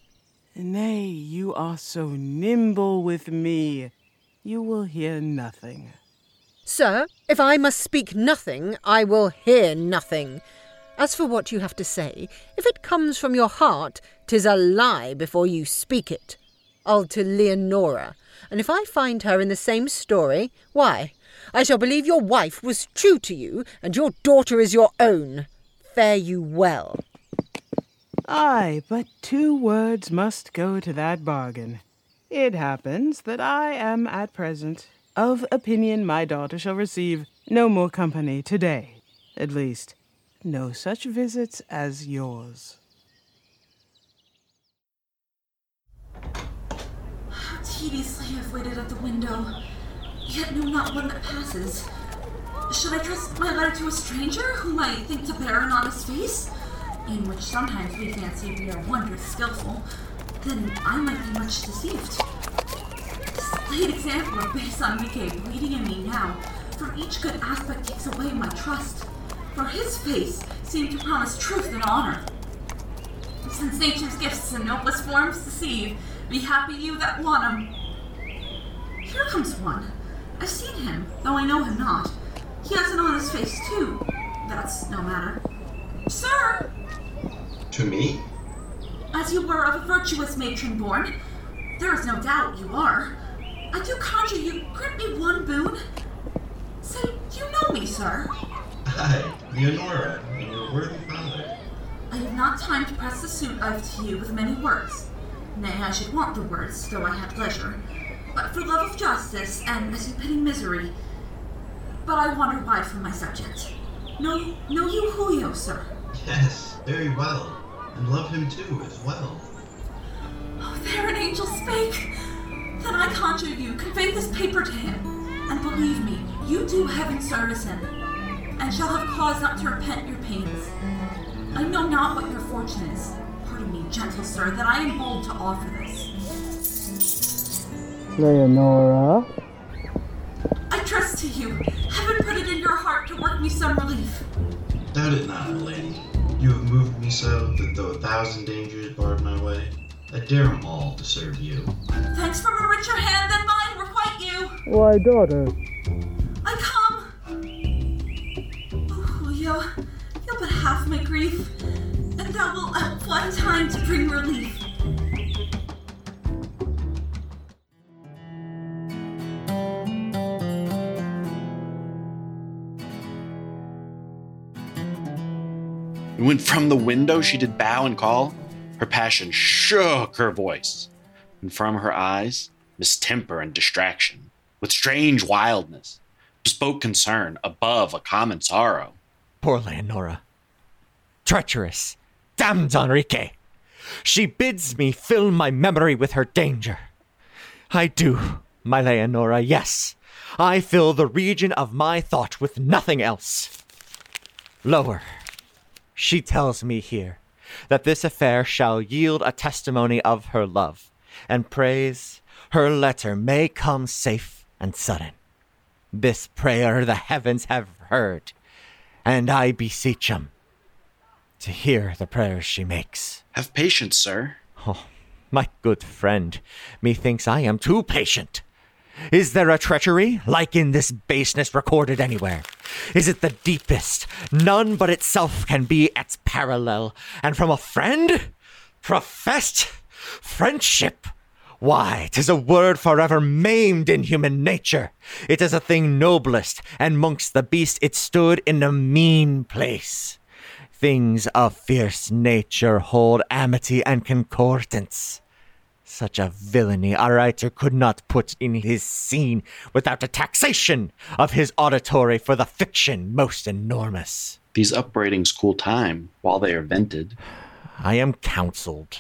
Nay, you are so nimble with me. You will hear nothing. Sir, if I must speak nothing, I will hear nothing. As for what you have to say, if it comes from your heart, 'tis a lie before you speak it. I'll to Leonora, and if I find her in the same story, why, I shall believe your wife was true to you, and your daughter is your own. Fare you well. Ay, but two words must go to that bargain. It happens that I am at present of opinion my daughter shall receive no more company today. At least, no such visits as yours. How tediously I've waited at the window, yet know not one that passes. Should I trust my letter to a stranger whom I think to bear an honest face, in which sometimes we fancy we are wondrous skillful, then I might be much deceived. This late example of base Enrique bleeding in me now, for each good aspect takes away my trust, for his face seemed to promise truth and honor. Since nature's gifts in noblest forms deceive, be happy you that want 'em. Here comes one. I've seen him, though I know him not. He has an honest face, too. That's no matter. Sir! To me? As you were of a virtuous matron born, there is no doubt you are. I do conjure you, grant me one boon. Say, you know me, sir. Aye, Leonora, and your worthy father. I have not time to press the suit I've to you with many words. Nay, I should want the words, though I had leisure. But for love of justice, and as you pity misery. But I wander wide from my subject. Know, know you Julio, sir? Yes, very well. And love him too, as well. Oh, there an angel spake! Then I conjure you, convey this paper to him. And believe me, you do heaven service him, and shall have cause not to repent your pains. I know not what your fortune is. Pardon me, gentle sir, that I am bold to offer this. Leonora? I trust to you. Heaven put it in your heart to work me some relief. Doubt it not, lady. You have moved me so that though a thousand dangers barred my way, I dare them all to serve you. Thanks from a richer hand than mine requite you. Why, daughter, I come. Oh, Julio, you'll but half my grief, and thou one time to bring relief. When from the window she did bow and call, her passion shook her voice, and from her eyes, mistemper and distraction, with strange wildness, bespoke concern above a common sorrow. Poor Leonora. Treacherous, damned Enrique. She bids me fill my memory with her danger. I do, my Leonora, yes. I fill the region of my thought with nothing else. Lower, she tells me here that this affair shall yield a testimony of her love, and prays her letter may come safe and sudden. This prayer the heavens have heard, and I beseech 'em to hear the prayers she makes. Have patience, sir. Oh, my good friend, methinks I am too patient. Is there a treachery like in this baseness recorded anywhere? Is it the deepest? None but itself can be its parallel. And from a friend? Professed friendship? Why, 'tis a word forever maimed in human nature. It is a thing noblest, and mongst the beast it stood in a mean place. Things of fierce nature hold amity and concordance. Such a villainy a writer could not put in his scene without a taxation of his auditory for the fiction most enormous. These upbraidings cool time while they are vented. I am counseled.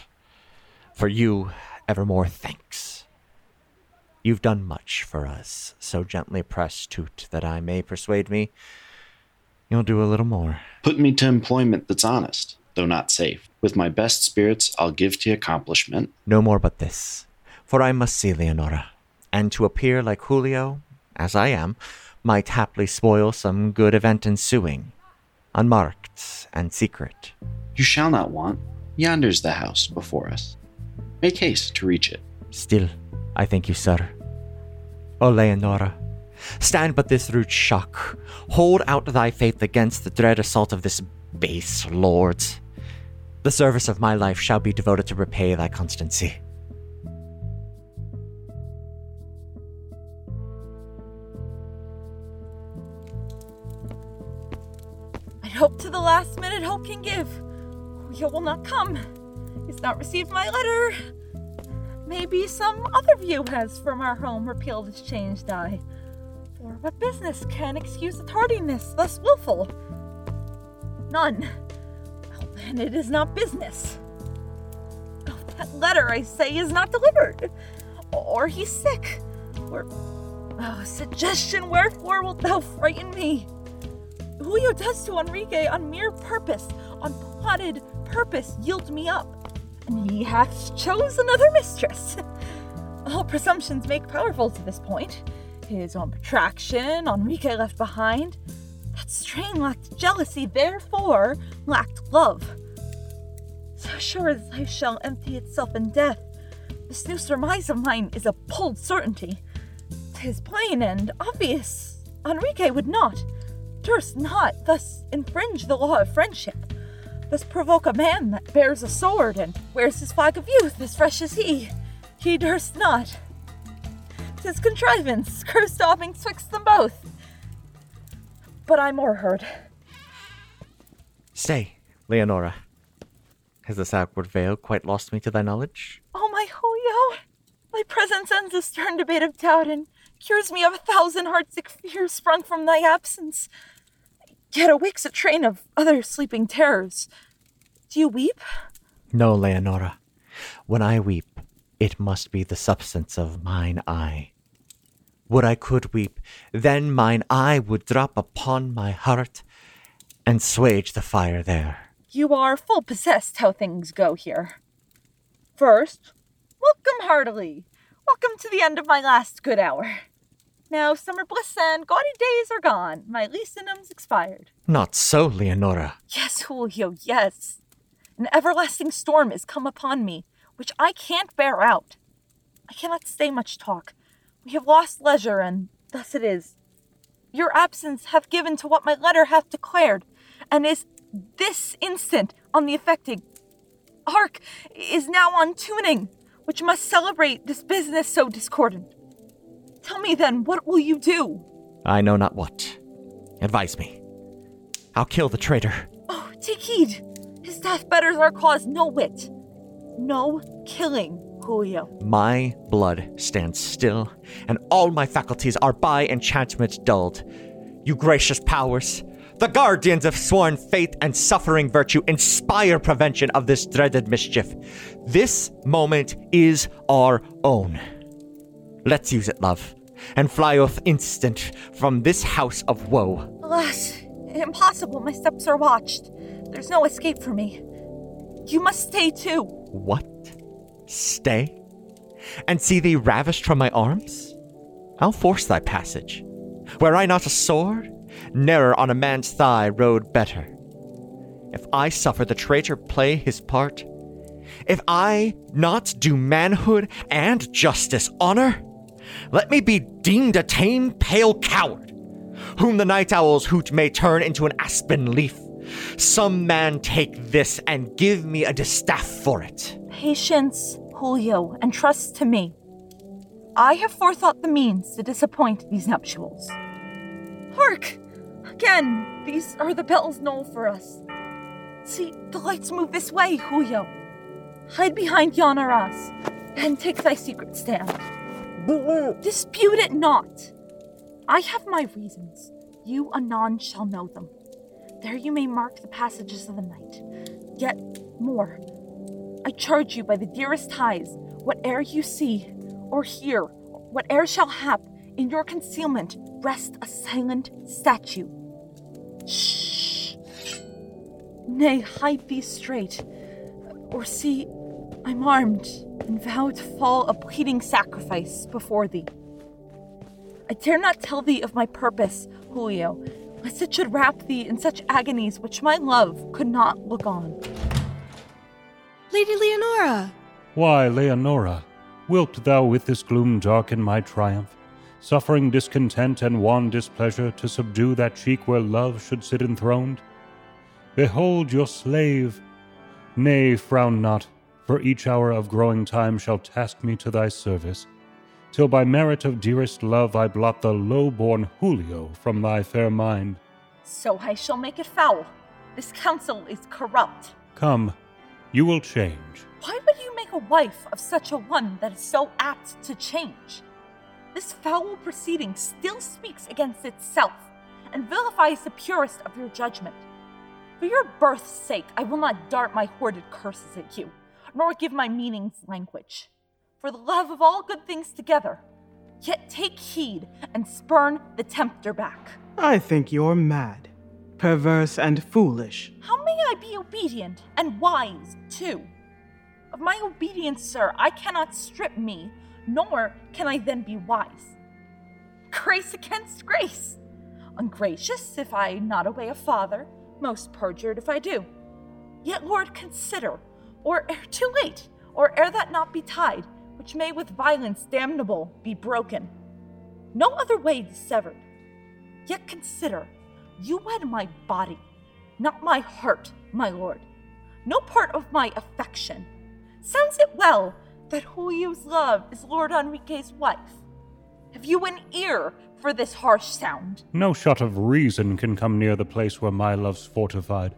For you, evermore thanks. You've done much for us, so gently press toot that I may persuade me you'll do a little more. Put me to employment that's honest, though not safe. With my best spirits, I'll give to accomplishment. No more but this, for I must see Leonora, and to appear like Julio, as I am, might haply spoil some good event ensuing, unmarked and secret. You shall not want. Yonder's the house before us. Make haste to reach it. Still, I thank you, sir. O Leonora, stand but this rude shock. Hold out thy faith against the dread assault of this base lord. The service of my life shall be devoted to repay thy constancy. I'd hope to the last minute hope can give. You will not come. He's not received my letter. Maybe some other view has from our home repealed his changed eye. What business can excuse a tardiness thus wilful? None. Then it is not business. Oh, that letter, I say, is not delivered. Or he's sick. Or, oh, suggestion, wherefore wilt thou frighten me? Julio does to Enrique on mere purpose, on plotted purpose, yield me up and he hath chose another mistress. All presumptions make powerful to this point. His own protraction, Enrique left behind. That strain lacked jealousy, therefore lacked love. So sure as life shall empty itself in death, this new surmise of mine is a bold certainty. Tis plain and obvious. Enrique would not, durst not, thus infringe the law of friendship thus provoke a man that bears a sword and wears his flag of youth as fresh as he. He durst not. Tis contrivance, curse stopping twixt them both. But I'm o'erheard. Stay, Leonora. Has this outward veil quite lost me to thy knowledge? Oh, my Julio! Thy presence ends a stern debate of doubt and cures me of a thousand heartsick fears sprung from thy absence yet awakes a train of other sleeping terrors. Do you weep? No, Leonora. When I weep, it must be the substance of mine eye. Would I could weep, then mine eye would drop upon my heart and swage the fire there. You are full possessed how things go here. First, welcome heartily. Welcome to the end of my last good hour. Now summer bliss and gaudy days are gone. My lyceum's expired. Not so, Leonora. Yes, Julio, yes. An everlasting storm is come upon me, which I can't bear out. I cannot stay much talk. We have lost leisure, and thus it is. Your absence hath given to what my letter hath declared, and is this instant on the affecting. Hark, is now on tuning, which must celebrate this business so discordant. Tell me then, what will you do? I know not what. Advise me. I'll kill the traitor. Oh, take heed. His death betters our cause no whit. No killing, Julio. My blood stands still, and all my faculties are by enchantment dulled. You gracious powers, the guardians of sworn faith and suffering virtue, inspire prevention of this dreaded mischief. This moment is our own. Let's use it, love, and fly off instant from this house of woe. Alas, impossible. My steps are watched. There's no escape for me. You must stay too. What? Stay? And see thee ravished from my arms? I'll force thy passage. Were I not a sword, ne'er on a man's thigh rode better. If I suffer the traitor play his part, if I not do manhood and justice honor, let me be deemed a tame, pale coward, whom the night owl's hoot may turn into an aspen leaf. Some man take this and give me a distaff for it. Patience, Julio, and trust to me. I have forethought the means to disappoint these nuptials. Hark! Again, these are the bells knoll for us. See, the lights move this way, Julio. Hide behind yon arras, and take thy secret stand. Dispute it not. I have my reasons. You anon shall know them. There you may mark the passages of the night. Yet more. I charge you by the dearest ties, whate'er you see or hear, whate'er shall hap, in your concealment rest a silent statue. Shh. Nay, hide thee straight, or see, I'm armed and vow to fall a bleeding sacrifice before thee. I dare not tell thee of my purpose, Julio, lest it should wrap thee in such agonies which my love could not look on. Lady Leonora! Why, Leonora, wilt thou with this gloom darken my triumph, suffering discontent and wan displeasure to subdue that cheek where love should sit enthroned? Behold your slave! Nay, frown not, for each hour of growing time shall task me to thy service, till by merit of dearest love I blot the low-born Julio from thy fair mind. So I shall make it foul. This counsel is corrupt. Come, you will change. Why would you make a wife of such a one that is so apt to change? This foul proceeding still speaks against itself and vilifies the purest of your judgment. For your birth's sake, I will not dart my hoarded curses at you, nor give my meanings language. For the love of all good things together, yet take heed and spurn the tempter back. I think you're mad, perverse, and foolish. How may I be obedient and wise, too? Of my obedience, sir, I cannot strip me, nor can I then be wise. Grace against grace. Ungracious if I not obey a father, most perjured if I do. Yet, Lord, consider, or ere too late, or ere that knot be tied, which may with violence damnable be broken. No other way dissevered. Yet consider, you wed my body, not my heart, my lord, no part of my affection. Sounds it well that Julio's love is Lord Enrique's wife? Have you an ear for this harsh sound? No shot of reason can come near the place where my love's fortified.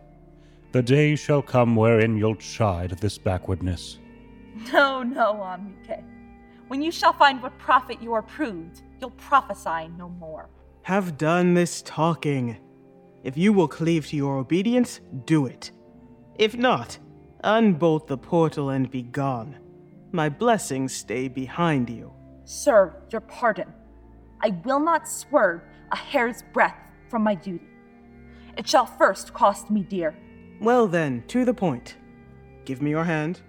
The day shall come wherein you'll chide this backwardness. No, no, Enrique. When you shall find what profit you are proved, you'll prophesy no more. Have done this talking. If you will cleave to your obedience, do it. If not, unbolt the portal and be gone. My blessings stay behind you. Sir, your pardon. I will not swerve a hair's breadth from my duty. It shall first cost me dear. Well then, to the point. Give me your hand.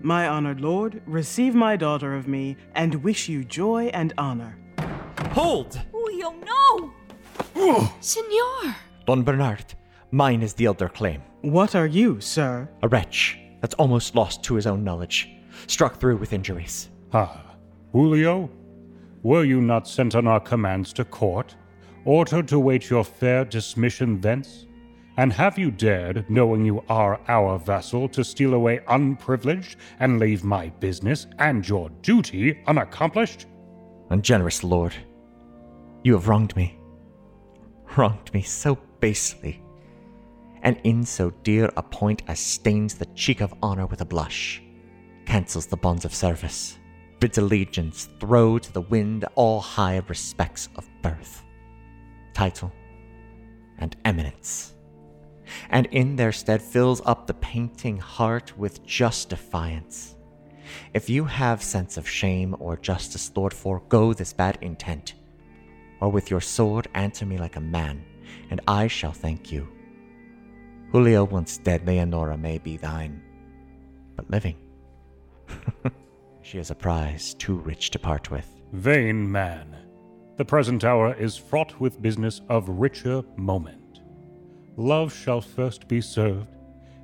My honored lord, receive my daughter of me, and wish you joy and honor. Hold! Julio, no! Senor! Don Bernard, mine is the elder claim. What are you, sir? A wretch that's almost lost to his own knowledge, struck through with injuries. Ah, Julio? Were you not sent on our commands to court, ordered to wait your fair dismission thence? And have you dared, knowing you are our vassal, to steal away unprivileged and leave my business and your duty unaccomplished? Ungenerous lord, you have wronged me. Wronged me so basely, and in so dear a point as stains the cheek of honor with a blush, cancels the bonds of service, bids allegiance throw to the wind all high respects of birth, title, and eminence, and in their stead fills up the painting heart with just defiance. If you have sense of shame or justice, Lord, forego this bad intent, or with your sword answer me like a man, and I shall thank you. Julio once dead, Leonora may be thine, but living. she is a prize too rich to part with. Vain man. The present hour is fraught with business of richer moment. Love shall first be served,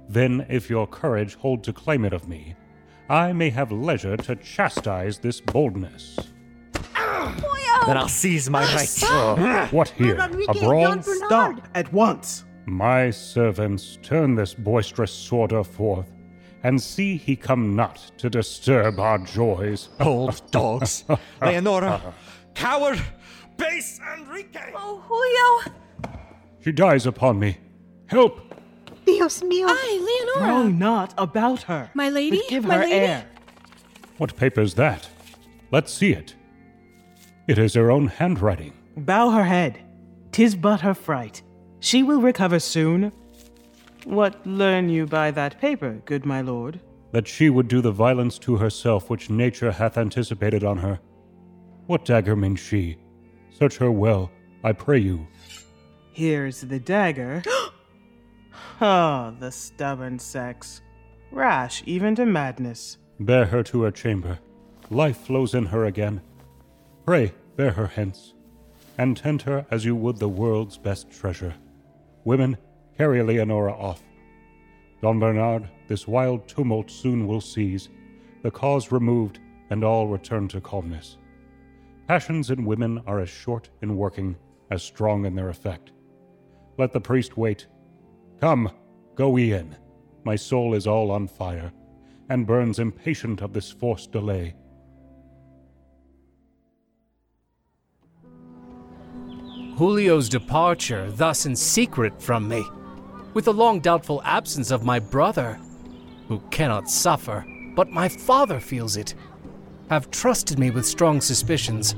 then, if your courage hold to claim it of me, I may have leisure to chastise this boldness. Then I'll seize my right. Uh, what here? A brawl? Stop at once. My servants, turn this boisterous sworder forth, and see he come not to disturb our joys. Old dogs. Leonora, coward, base Enrique. Oh, Julio! She dies upon me. Help! Dios mío. Ay, Leonora! Throw not about her. My lady? But give My her lady? air. What paper's that? Let's see it. It is her own handwriting. Bow her head. Tis but her fright. She will recover soon. What learn you by that paper, good my lord? That she would do the violence to herself which nature hath anticipated on her. What dagger means she? Search her well, I pray you. Here's the dagger. Ah, the stubborn sex. Rash even to madness. Bear her to her chamber. Life flows in her again. Pray, bear her hence. and tend her as you would the world's best treasure. Women, carry Leonora off. Don Bernard, this wild tumult soon will cease, the cause removed, and all return to calmness. Passions in women are as short in working as strong in their effect. Let the priest wait. Come, go we in. My soul is all on fire, and burns impatient of this forced delay. Julio's departure, thus in secret from me, with the long doubtful absence of my brother, who cannot suffer, but my father feels it, have trusted me with strong suspicions,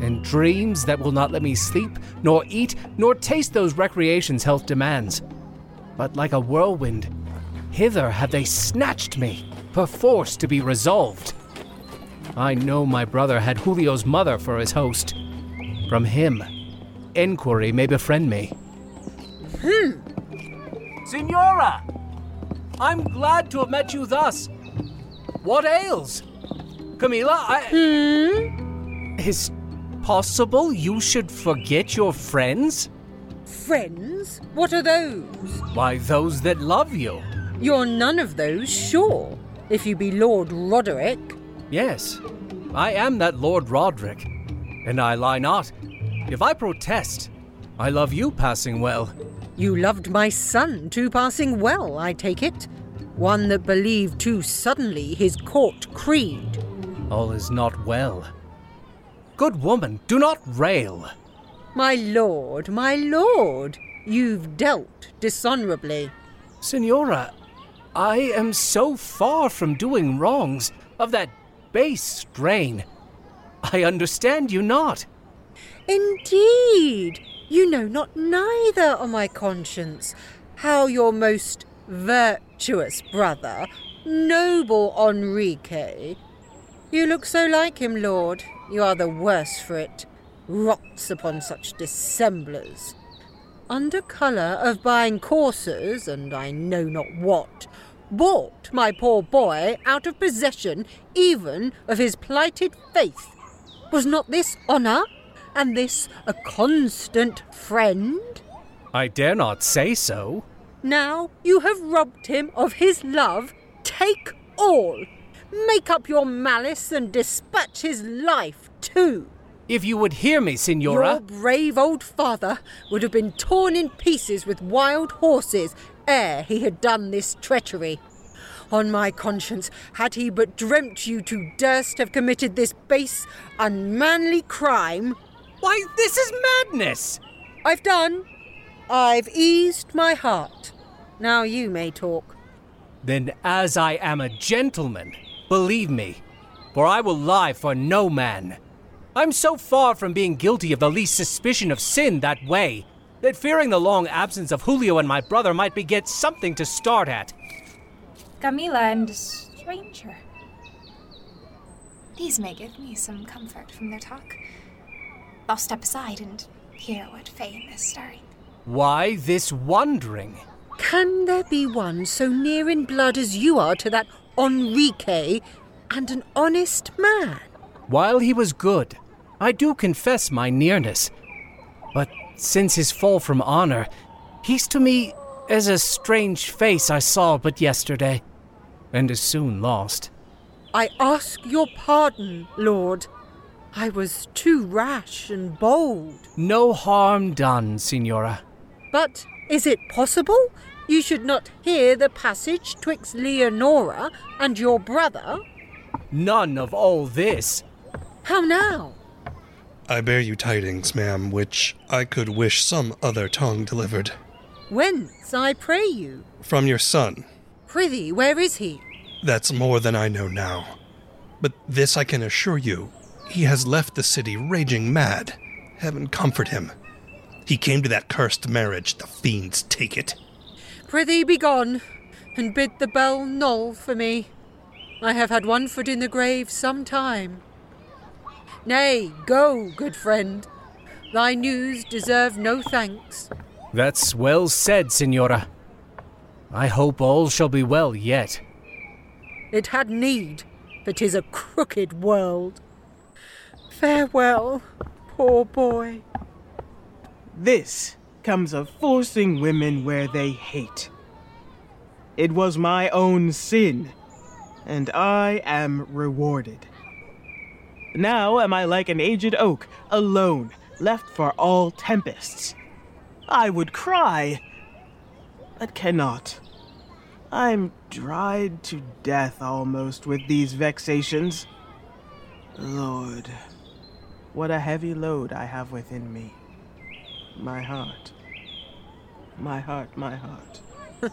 and dreams that will not let me sleep, nor eat, nor taste those recreations health demands. But like a whirlwind, hither have they snatched me, perforce to be resolved. I know my brother had Julio's mother for his host. From him, inquiry may befriend me. Hmm. Signora! I'm glad to have met you thus. What ails? Camilla, I. Hmm? Is possible you should forget your friends? Friends? What are those? Why, those that love you. You're none of those, sure, if you be Lord Roderick. Yes, I am that Lord Roderick, and I lie not. If I protest, I love you passing well. You loved my son too passing well, I take it. One that believed too suddenly his court creed. All is not well. Good woman, do not rail. My lord, my lord, you've dealt dishonorably. Signora, I am so far from doing wrongs of that base strain. I understand you not. Indeed, you know not neither on my conscience how your most virtuous brother, noble Enrique, you look so like him, lord, you are the worse for it, rots upon such dissemblers. Under colour of buying coursers, and I know not what, bought my poor boy out of possession even of his plighted faith. Was not this honour? And this a constant friend? I dare not say so. Now you have robbed him of his love. Take all. Make up your malice and dispatch his life too. If you would hear me, Signora. Your brave old father would have been torn in pieces with wild horses ere he had done this treachery. On my conscience, had he but dreamt you to durst have committed this base, unmanly crime. Why, this is madness! I've done. I've eased my heart. Now you may talk. Then, as I am a gentleman, believe me, for I will lie for no man. I'm so far from being guilty of the least suspicion of sin that way, that fearing the long absence of Julio and my brother might beget something to start at. Camilla and a stranger. These may give me some comfort from their talk. I'll step aside and hear what Fane is stirring. Why this wondering? Can there be one so near in blood as you are to that Enrique and an honest man? While he was good, I do confess my nearness. But since his fall from honor, he's to me as a strange face I saw but yesterday, and is soon lost. I ask your pardon, Lord. I was too rash and bold. No harm done, Signora. But is it possible you should not hear the passage twixt Leonora and your brother? None of all this. How now? I bear you tidings, ma'am, which I could wish some other tongue delivered. Whence, I pray you? From your son. Prithee, where is he? That's more than I know now. But this I can assure you he has left the city raging mad. Heaven comfort him. He came to that cursed marriage, the fiends take it. Prithee, be gone, and bid the bell knoll for me. I have had one foot in the grave some time. Nay, go, good friend. Thy news deserve no thanks. That's well said, Signora. I hope all shall be well yet. It had need, but 'tis a crooked world. Farewell, poor boy. This comes of forcing women where they hate. It was my own sin, and I am rewarded. Now am I like an aged oak, alone, left for all tempests. I would cry, but cannot. I'm dried to death almost with these vexations. Lord, what a heavy load I have within me. My heart. My heart, my heart.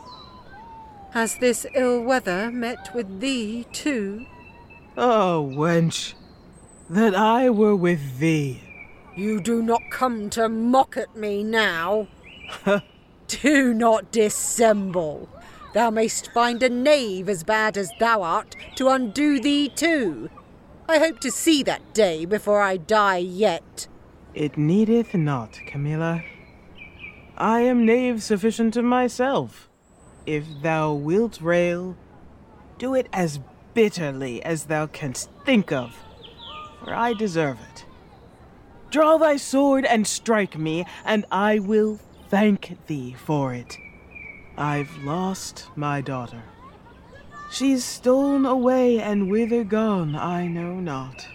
Has this ill weather met with thee too? Oh, wench, that I were with thee. You do not come to mock at me now. do not dissemble. Thou mayst find a knave as bad as thou art to undo thee too. I hope to see that day before I die yet. It needeth not, Camilla. I am knave sufficient to myself. If thou wilt rail, do it as bitterly as thou canst think of, for I deserve it. Draw thy sword and strike me, and I will thank thee for it. I've lost my daughter. She's stolen away, and whither gone I know not.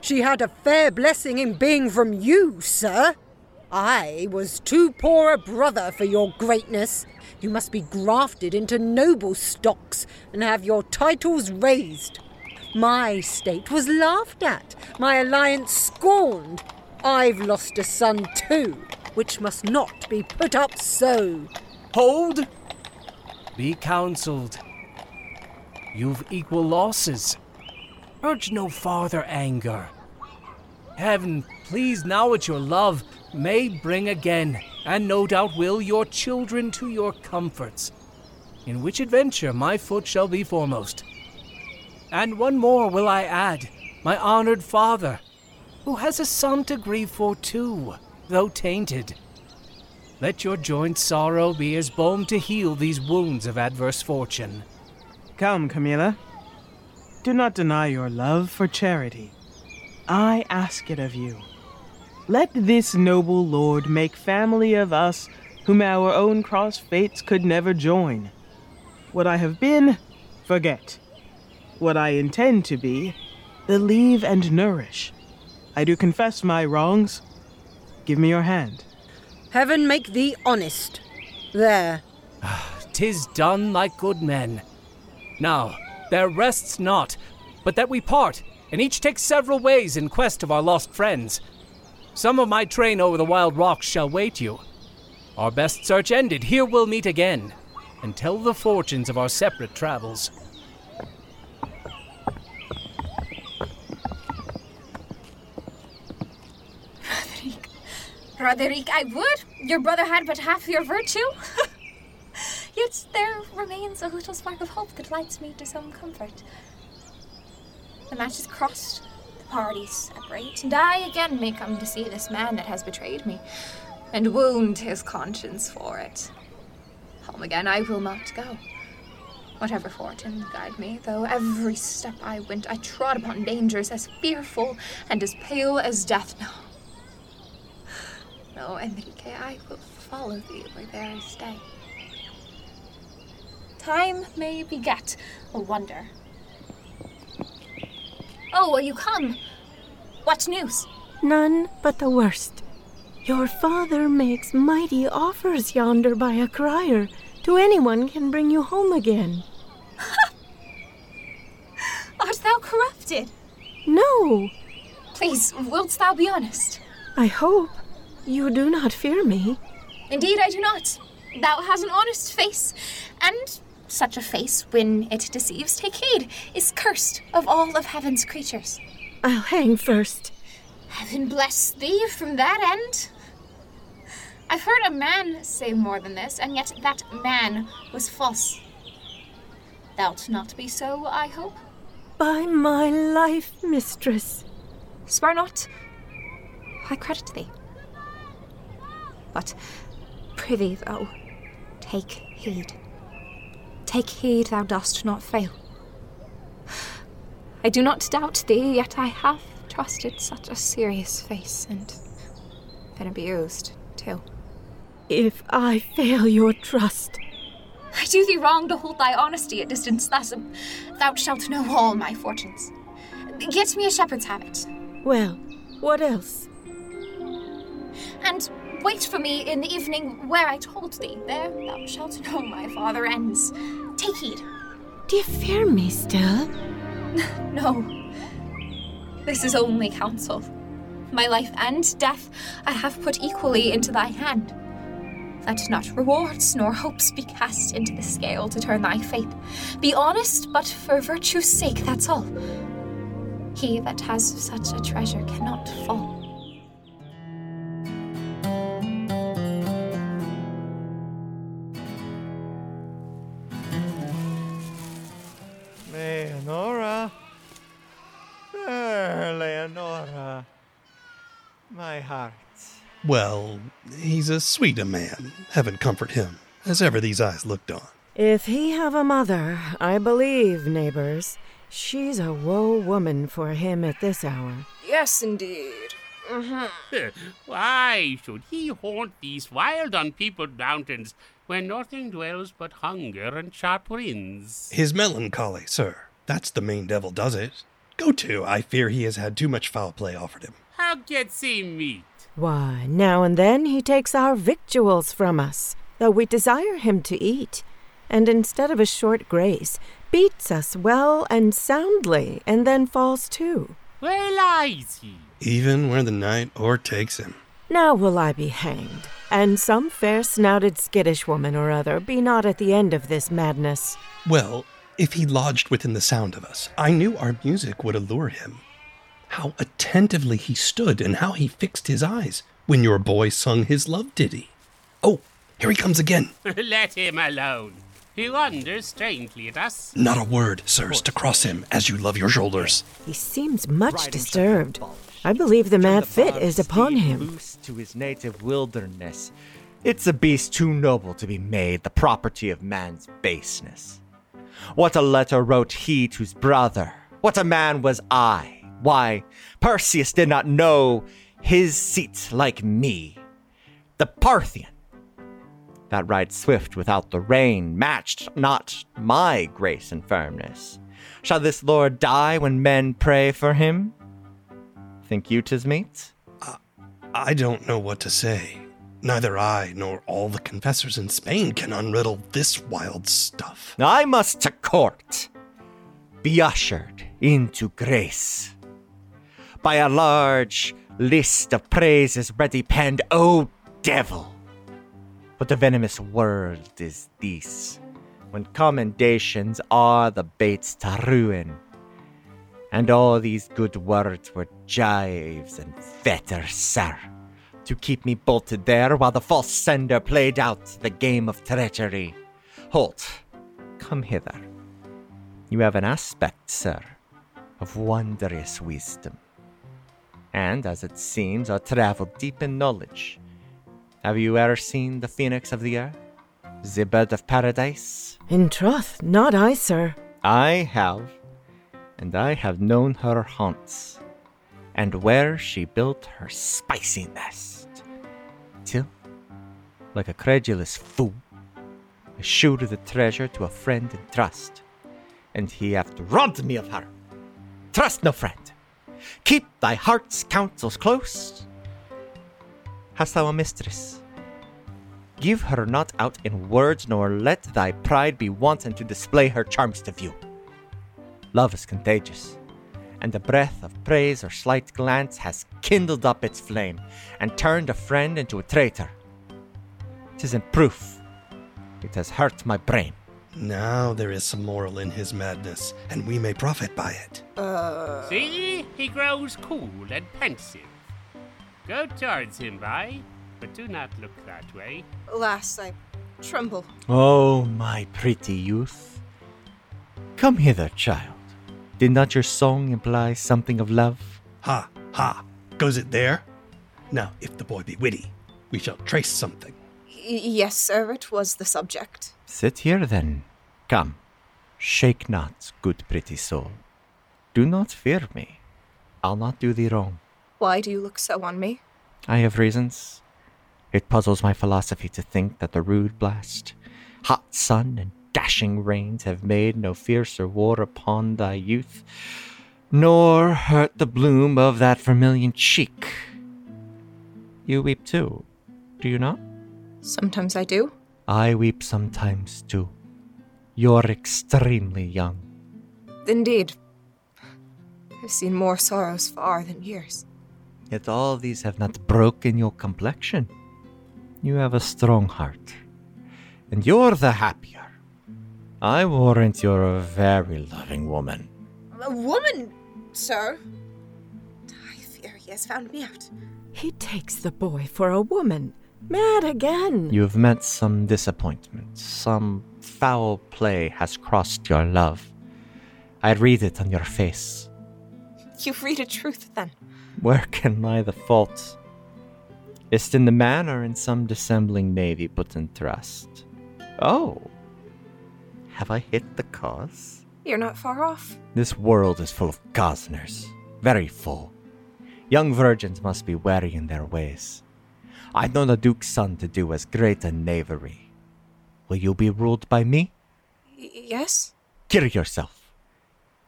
She had a fair blessing in being from you, sir. I was too poor a brother for your greatness. You must be grafted into noble stocks and have your titles raised. My state was laughed at, my alliance scorned. I've lost a son too, which must not be put up so. Hold! Be counselled. You've equal losses. Urge no farther anger. Heaven, please now at your love, may bring again, and no doubt will, your children to your comforts, in which adventure my foot shall be foremost. And one more will I add, my honored father, who has a son to grieve for too, though tainted. Let your joint sorrow be as balm to heal these wounds of adverse fortune. Come, Camilla. Do not deny your love for charity. I ask it of you. Let this noble lord make family of us whom our own cross fates could never join. What I have been, forget. What I intend to be, believe and nourish. I do confess my wrongs. Give me your hand. Heaven make thee honest. There. Ah, Tis done like good men. Now, there rests not, but that we part, and each take several ways in quest of our lost friends. Some of my train over the wild rocks shall wait you. Our best search ended, here we'll meet again, and tell the fortunes of our separate travels. Roderick, Roderick, I would. Your brother had but half your virtue. Yet there remains a little spark of hope that lights me to some comfort. The match is crossed, the parties separate, and I again may come to see this man that has betrayed me, and wound his conscience for it. Home again I will not go. Whatever fortune guide me, though every step I went I trod upon dangers as fearful and as pale as death. No. No, Enrique, I will follow thee where there is stay. Time may beget a wonder. Oh, are you come? What news? None but the worst. Your father makes mighty offers yonder by a crier to anyone can bring you home again. Art thou corrupted? No, Please, wilt thou be honest? I hope you do not fear me. Indeed, I do not. Thou hast an honest face, and such a face, when it deceives, take heed, is cursed of all of heaven's creatures. I'll hang first. Heaven bless thee from that end. I've heard a man say more than this, and yet that man was false. Thou'lt not be so, I hope? By my life, mistress. Spare not. I credit thee. But prithee, though, take heed. Take heed thou dost not fail. I do not doubt thee, yet I have trusted such a serious face and been abused. too. If I fail your trust, I do thee wrong to hold thy honesty at distance thus. Thou shalt know all my fortunes. Get me a shepherd's habit, well, what else? and wait for me in the evening where I told thee. There thou shalt know my father ends. Take heed. Do you fear me still? No. This is only counsel. My life and death I have put equally into thy hand. Let not rewards nor hopes be cast into the scale to turn thy fate. Be honest, but for virtue's sake, that's all. He that has such a treasure cannot fall. My heart. Well, he's as sweet a man, heaven comfort him, as ever these eyes looked on. If he have a mother, I believe, neighbors, she's a woe woman for him at this hour. Yes, indeed. Mm-hmm. Why should he haunt these wild, unpeopled mountains where nothing dwells but hunger and sharp winds? His melancholy, sir. That's the main devil does it. Go to, I fear he has had too much foul play offered him. How gets he meat? Why, now and then he takes our victuals from us, though we desire him to eat, and instead of a short grace, beats us well and soundly, and then falls to. Where lies he? Even where the night o'ertakes him. Now will I be hanged, and some fair snouted skittish woman or other be not at the end of this madness. Well, if he lodged within the sound of us, I knew our music would allure him. How attentively he stood and how he fixed his eyes when your boy sung his love ditty. Oh, here he comes again. Let him alone. He wanders strangely at us. Not a word, sirs, to cross him as you love your shoulders. He seems much disturbed. I believe the mad fit is upon him. Loose to his native wilderness. It's a beast too noble to be made the property of man's baseness. What a letter wrote he to his brother? What a man was I? Why, Perseus did not know his seat like me. The Parthian, that rides swift without the rein, matched not my grace and firmness. Shall this lord die when men pray for him? Think you 'tis meet? I don't know what to say. Neither I nor all the confessors in Spain can unriddle this wild stuff. I must to court, be ushered into grace by a large list of praises ready penned. O devil! But the venomous world is this, when commendations are the baits to ruin, and all these good words were gyves and fetters, sir, to keep me bolted there while the false sender played out the game of treachery. Holt, come hither. You have an aspect, sir, of wondrous wisdom, and as it seems, are travelled deep in knowledge. Have you ever seen the phoenix of the earth? The bird of paradise? In troth, not I, sir. I have, and I have known her haunts, and where she built her spicy nest. Till, like a credulous fool, I shewed the treasure to a friend in trust, and he hath robbed me of her. Trust no friend. Keep thy heart's counsels close. Hast thou a mistress? Give her not out in words, nor let thy pride be wanton to display her charms to view. Love is contagious, and a breath of praise or slight glance has kindled up its flame and turned a friend into a traitor. 'Tis in proof. It has hurt my brain. Now there is some moral in his madness, and we may profit by it. Uh, See, he grows cool and pensive. Go towards him, Vi, but do not look that way. alas, I tremble. Oh, my pretty youth. Come hither, child. Did not your song imply something of love? Ha, ha. Goes it there? Now, if the boy be witty, we shall trace something. Y- yes, sir, it was the subject. Sit here then. Come. Shake not, good pretty soul. Do not fear me. I'll not do thee wrong. Why do you look so on me? I have reasons. It puzzles my philosophy to think that the rude blast, hot sun, and dashing rains have made no fiercer war upon thy youth, nor hurt the bloom of that vermilion cheek. You weep too, do you not? Sometimes I do. I weep sometimes too. You're extremely young. Indeed. I've seen more sorrows far than years. Yet all these have not broken your complexion. You have a strong heart, and you're the happier. I warrant you're a very loving woman. A woman, sir? I fear he has found me out. He takes the boy for a woman. Mad again. You've met some disappointment. Some foul play has crossed your love. I read it on your face. You read a truth, then. Where can lie the fault? Is it in the man or in some dissembling navy put in trust? Oh. Have I hit the cause? You're not far off. This world is full of cozeners. Very full. Young virgins must be wary in their ways. I'd the duke's son to do as great a knavery. Will you be ruled by me? Y- yes? Kill yourself.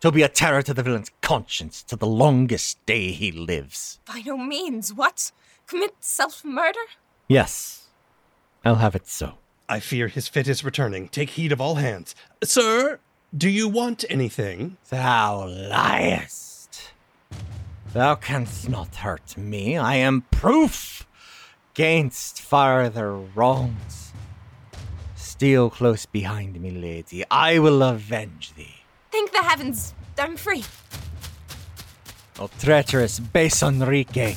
To be a terror to the villain's conscience to the longest day he lives. By no means. What? Commit self murder? Yes, I'll have it so. I fear his fit is returning. Take heed of all hands. Sir, do you want anything? Thou liest. Thou canst not hurt me. I am proof against farther wrongs. Steal close behind me, lady. I will avenge thee. Thank the heavens, I'm free. O treacherous base Enrique,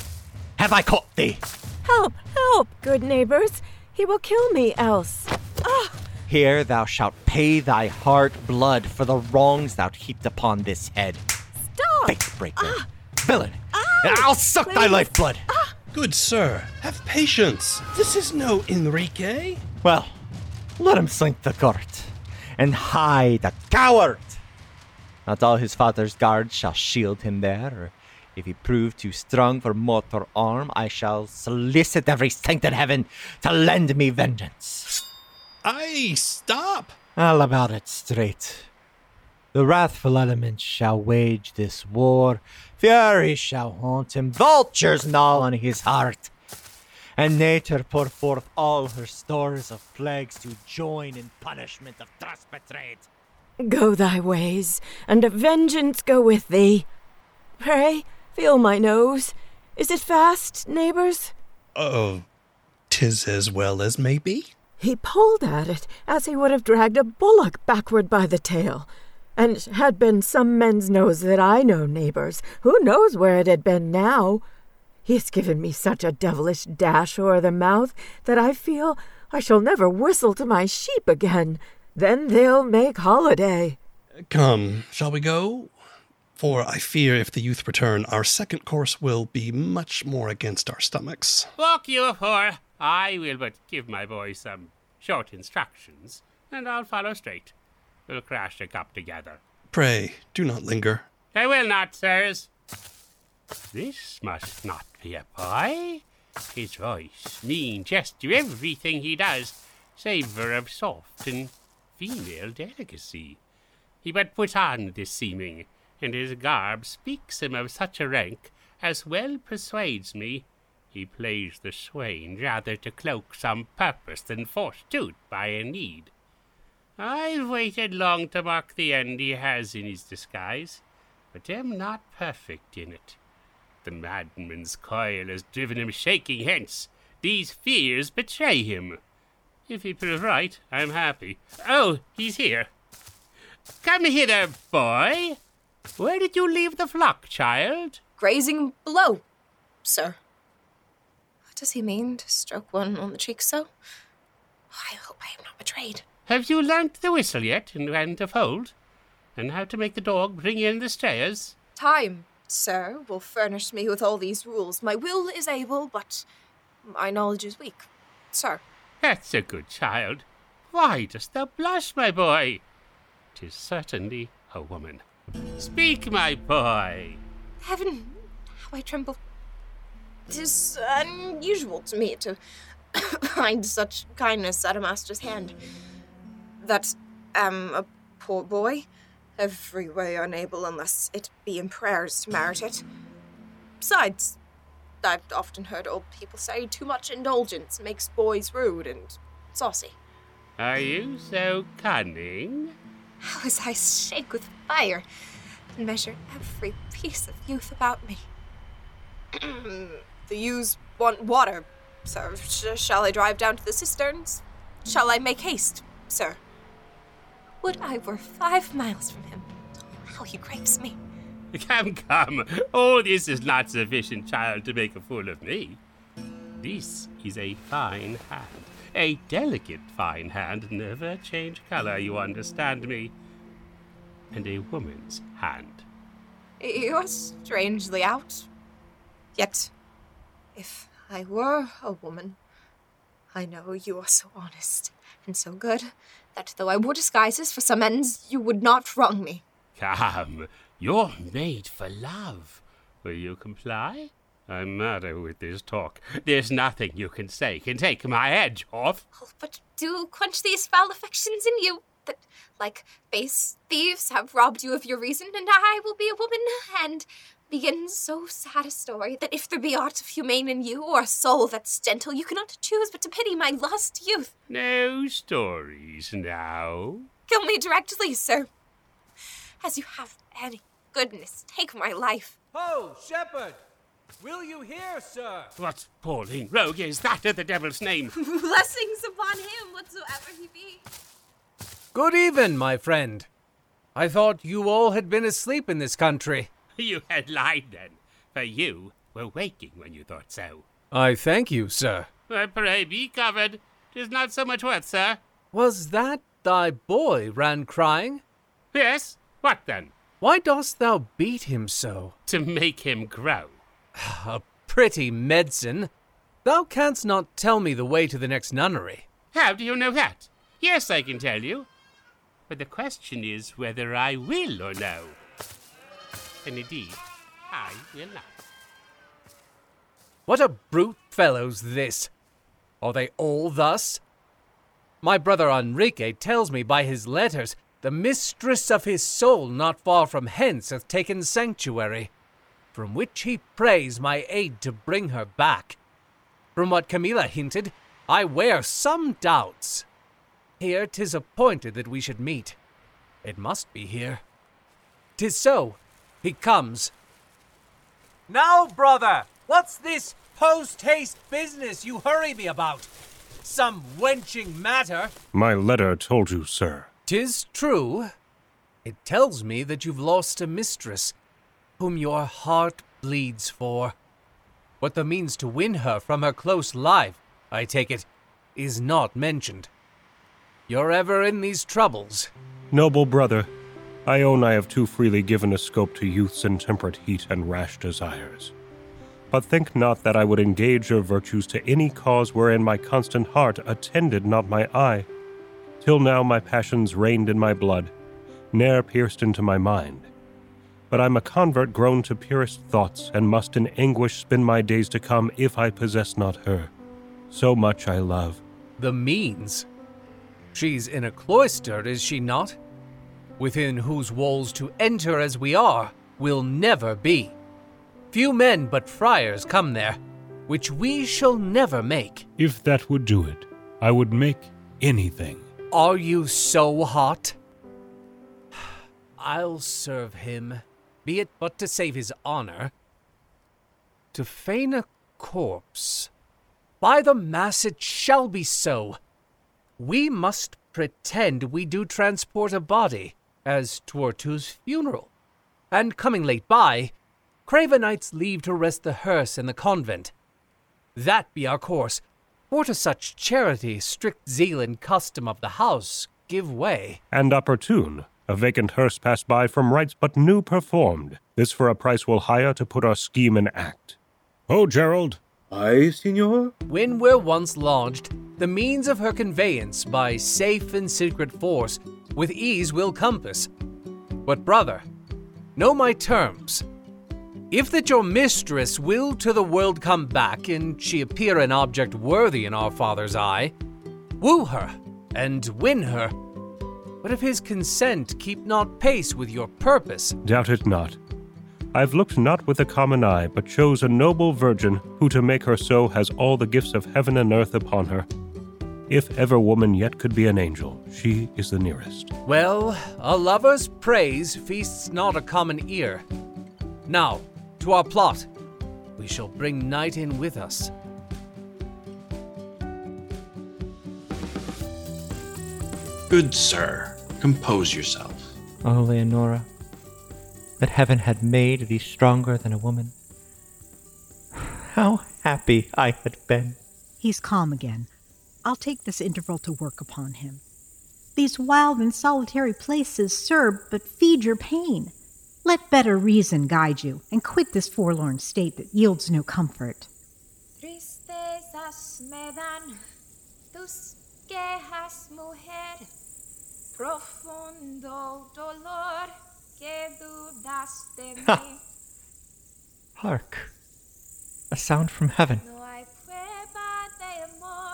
have I caught thee? Help, help, good neighbors. He will kill me else. Ah! Here thou shalt pay thy heart blood for the wrongs thou heaped upon this head. Stop! Faith breaker! Ah. Villain! Ah. I'll suck thy please. lifeblood! Ah. Good sir, have patience. This is no Enrique. Well, let him slink the court and hide a coward. Not all his father's guards shall shield him there, if he prove too strong for mortal arm, I shall solicit every saint in heaven to lend me vengeance. Aye, stop. All about it straight. The wrathful elements shall wage this war, fury shall haunt him, vultures gnaw on his heart, and nature pour forth all her stores of plagues to join in punishment of trust betrayed. Go thy ways, and a vengeance go with thee. Pray, feel my nose. Is it fast, neighbors? Oh, tis as well as may be. He pulled at it as he would have dragged a bullock backward by the tail. And had been some men's nose that I know, neighbors. Who knows where it had been now? He has given me such a devilish dash o'er the mouth that I feel I shall never whistle to my sheep again. Then they'll make holiday. Come, shall we go? For I fear if the youth return, our second course will be much more against our stomachs. Walk you afore. I will but give my boy some short instructions, and I'll follow straight. We'll crash the cup together. Pray, do not linger. I will not, sirs. This must not be a boy. His voice, mean gesture, everything he does, savour of soft and female delicacy. He but puts on this seeming, and his garb speaks him of such a rank as well persuades me he plays the swain rather to cloak some purpose than forsooth by a need. I've waited long to mark the end he has in his disguise, but am not perfect in it. The madman's coil has driven him shaking hence. These fears betray him. If he prove right, I'm happy. Oh, he's here. Come hither, boy. Where did you leave the flock, child? Grazing below, sir. What does he mean to stroke one on the cheek so? I hope I am not betrayed. Have you learnt the whistle yet, and when to fold? And how to make the dog bring in the strayers? Time, sir, will furnish me with all these rules. My will is able, but my knowledge is weak, sir. That's a good child. Why dost thou blush, my boy? Tis certainly a woman. Speak, my boy. Heaven, how I tremble. It is unusual to me to find such kindness at a master's hand. That am a poor boy, every way unable unless it be in prayers to merit it. Besides, I've often heard old people say too much indulgence makes boys rude and saucy. Are you so cunning? How as I shake with fire and measure every piece of youth about me. the youths want water, sir. Sh- shall I drive down to the cisterns? Shall I make haste, sir? Would I were five miles from him. Oh, how he grapes me. Come, come. All this is not sufficient, child, to make a fool of me. This is a fine hand. A delicate fine hand, never change color, you understand me. And a woman's hand. You are strangely out. Yet, if I were a woman, I know you are so honest and so good that though I wore disguises for some ends, you would not wrong me. Come, you're made for love. Will you comply? I'm mad with this talk. There's nothing you can say can take my edge off. Oh, but do quench these foul affections in you that, like base thieves, have robbed you of your reason, and I will be a woman, and begin so sad a story that if there be aught of humane in you, or a soul that's gentle, you cannot choose but to pity my lost youth. No stories now. Kill me directly, sir. As you have any goodness, take my life. Ho, shepherd! Will you hear, sir? What Pauline rogue is that of the devil's name? Blessings upon him, whatsoever he be. Good even, my friend. I thought you all had been asleep in this country. You had lied then, for you were waking when you thought so. I thank you, sir. Well, pray be covered. Tis not so much worth, sir. Was that thy boy ran crying? Yes. What then? Why dost thou beat him so? To make him grow. A pretty medicine. Thou canst not tell me the way to the next nunnery. How do you know that? Yes, I can tell you. But the question is whether I will or no. And indeed, I will not. What a brute fellow's this! Are they all thus? My brother Enrique tells me by his letters the mistress of his soul not far from hence hath taken sanctuary, from which he prays my aid to bring her back. From what Camilla hinted, I wear some doubts. Here 'tis appointed that we should meet. It must be here. 'Tis so. He comes. Now, brother, what's this post haste business you hurry me about? Some wenching matter? My letter told you, sir. Tis true. It tells me that you've lost a mistress, whom your heart bleeds for. What the means to win her from her close life, I take it, is not mentioned. You're ever in these troubles. Noble brother, I own I have too freely given a scope to youth's intemperate heat and rash desires. But think not that I would engage your virtues to any cause wherein my constant heart attended not my eye. Till now my passions reigned in my blood, ne'er pierced into my mind. But I'm a convert grown to purest thoughts, and must in anguish spend my days to come if I possess not her. So much I love. The means? She's in a cloister, is she not? Within whose walls to enter as we are will never be. Few men but friars come there, which we shall never make. If that would do it, I would make anything. Are you so hot? I'll serve him, be it but to save his honor. To feign a corpse. By the mass, it shall be so. We must pretend we do transport a body, as twere to's funeral, and coming late by, crave a night's leave to rest the hearse in the convent. That be our course, for to such charity, strict zeal and custom of the house give way. And opportune, a vacant hearse passed by from rites but new performed. This for a price we'll hire to put our scheme in act. Oh, Gerald. Aye, signor? When we're once lodged, the means of her conveyance by safe and secret force with ease will compass. But, brother, know my terms. If that your mistress will to the world come back, and she appear an object worthy in our father's eye, woo her and win her. But if his consent keep not pace with your purpose, Doubt it not. I have looked not with a common eye, but chose a noble virgin, who to make her so has all the gifts of heaven and earth upon her. If ever woman yet could be an angel, she is the nearest. well, a lover's praise feasts not a common ear. Now, to our plot. We shall bring night in with us. Good sir, compose yourself. Oh, Leonora, that heaven had made thee stronger than a woman. How happy I had been. He's calm again. I'll take this interval to work upon him. These wild and solitary places serve but feed your pain. Let better reason guide you, and quit this forlorn state that yields no comfort. Tristezas me dan tus quejas, mujer. Profundo dolor que dudas de mí. Hark! A sound from heaven.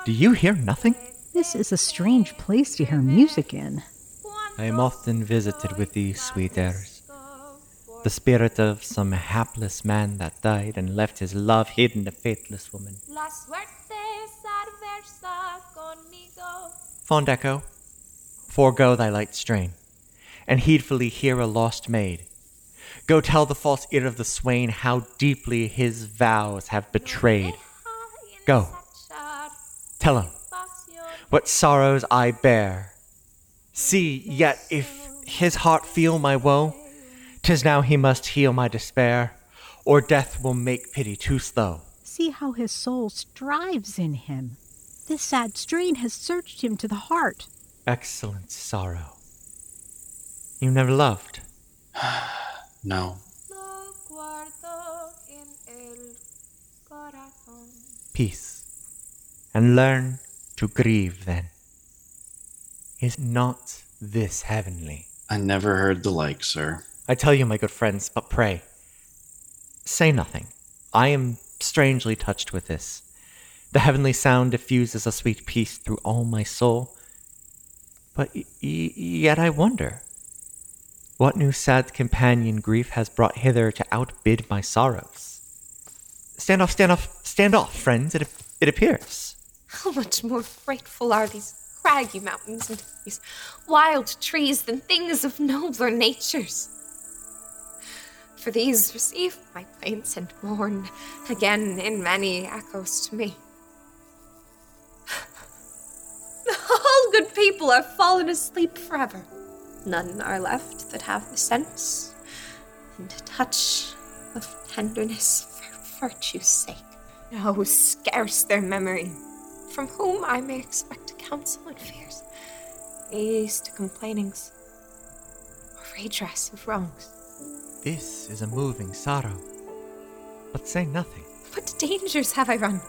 Do you hear nothing? This is a strange place to hear music in. I am often visited with these sweet airs. The spirit of some hapless man that died and left his love hidden a faithless woman. La suerte es adversa conmigo. Fond echo, forego thy light strain, and heedfully hear a lost maid. Go tell the false ear of the swain how deeply his vows have betrayed. Go, tell him what sorrows I bear. See, yet if his heart feel my woe, tis now he must heal my despair, or death will make pity too slow. See how his soul strives in him. This sad strain has searched him to the heart. Excellent sorrow. You never loved. No. Lo guardo en el corazón. peace, and learn to grieve then. Is not this heavenly? I never heard the like, sir. I tell you, my good friends, but pray. Say nothing. I am strangely touched with this. The heavenly sound diffuses a sweet peace through all my soul. But y- y- yet I wonder what new sad companion grief has brought hither to outbid my sorrows. Stand off, stand off, stand off, friends, it, it appears. How much more frightful are these craggy mountains and these wild trees than things of nobler natures? For these receive my plaints and mourn again in many echoes to me. All good people are fallen asleep forever. None are left that have the sense and touch of tenderness for virtue's sake. No, scarce their memory, from whom I may expect counsel and fears, ease to complainings, or redress of wrongs. This is a moving sorrow. But say nothing. What dangers have I run,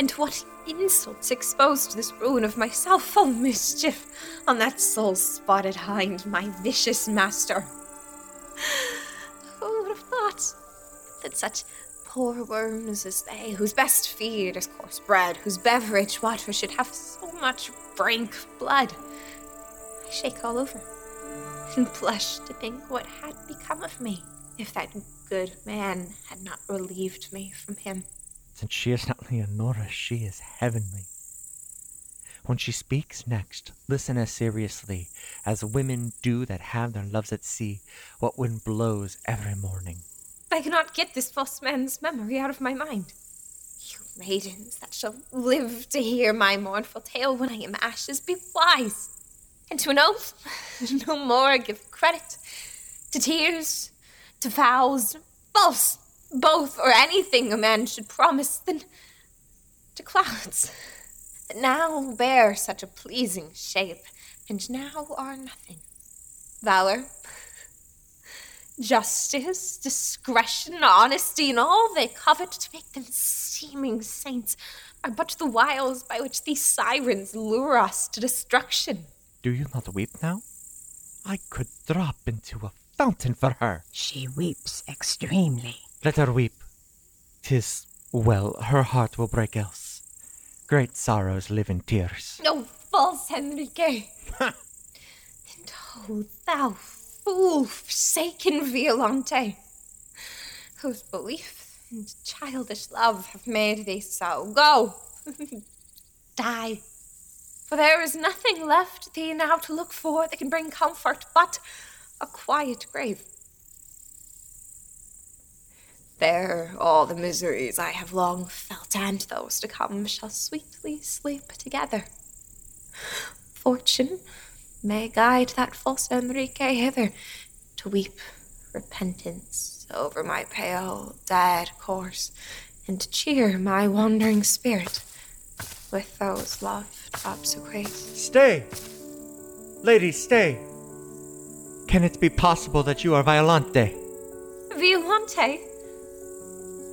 and what insults exposed to this ruin of myself? Oh, mischief on that soul spotted hind, my vicious master. Who would have thought that such poor worms as they, whose best feed is coarse bread, whose beverage water should have so much rank blood? I shake all over and blush to think what had become of me if that good man had not relieved me from him. Since she is not Leonora, she is heavenly. When she speaks next, listen as seriously as women do that have their loves at sea, what wind blows every morning. I cannot get this false man's memory out of my mind. You maidens that shall live to hear my mournful tale when I am ashes, be wise. And to an oath, no more give credit to tears, to vows, false, both, or anything a man should promise, than to clouds that now bear such a pleasing shape, and now are nothing. Valor, justice, discretion, honesty, and all they covet to make them seeming saints are but the wiles by which these sirens lure us to destruction. Do you not weep now? I could drop into a fountain for her. She weeps extremely. Let her weep. Tis well, her heart will break else. Great sorrows live in tears. No false Enrique. and oh, thou fool, forsaken Violante, whose belief and childish love have made thee so. Go, die. For there is nothing left thee now to look for that can bring comfort but a quiet grave. There, all the miseries I have long felt and those to come shall sweetly sleep together. Fortune may guide that false Enrique hither to weep repentance over my pale, dead corse, and to cheer my wandering spirit with those loved obsequies. Stay! Lady, stay! Can it be possible that you are Violante? Violante?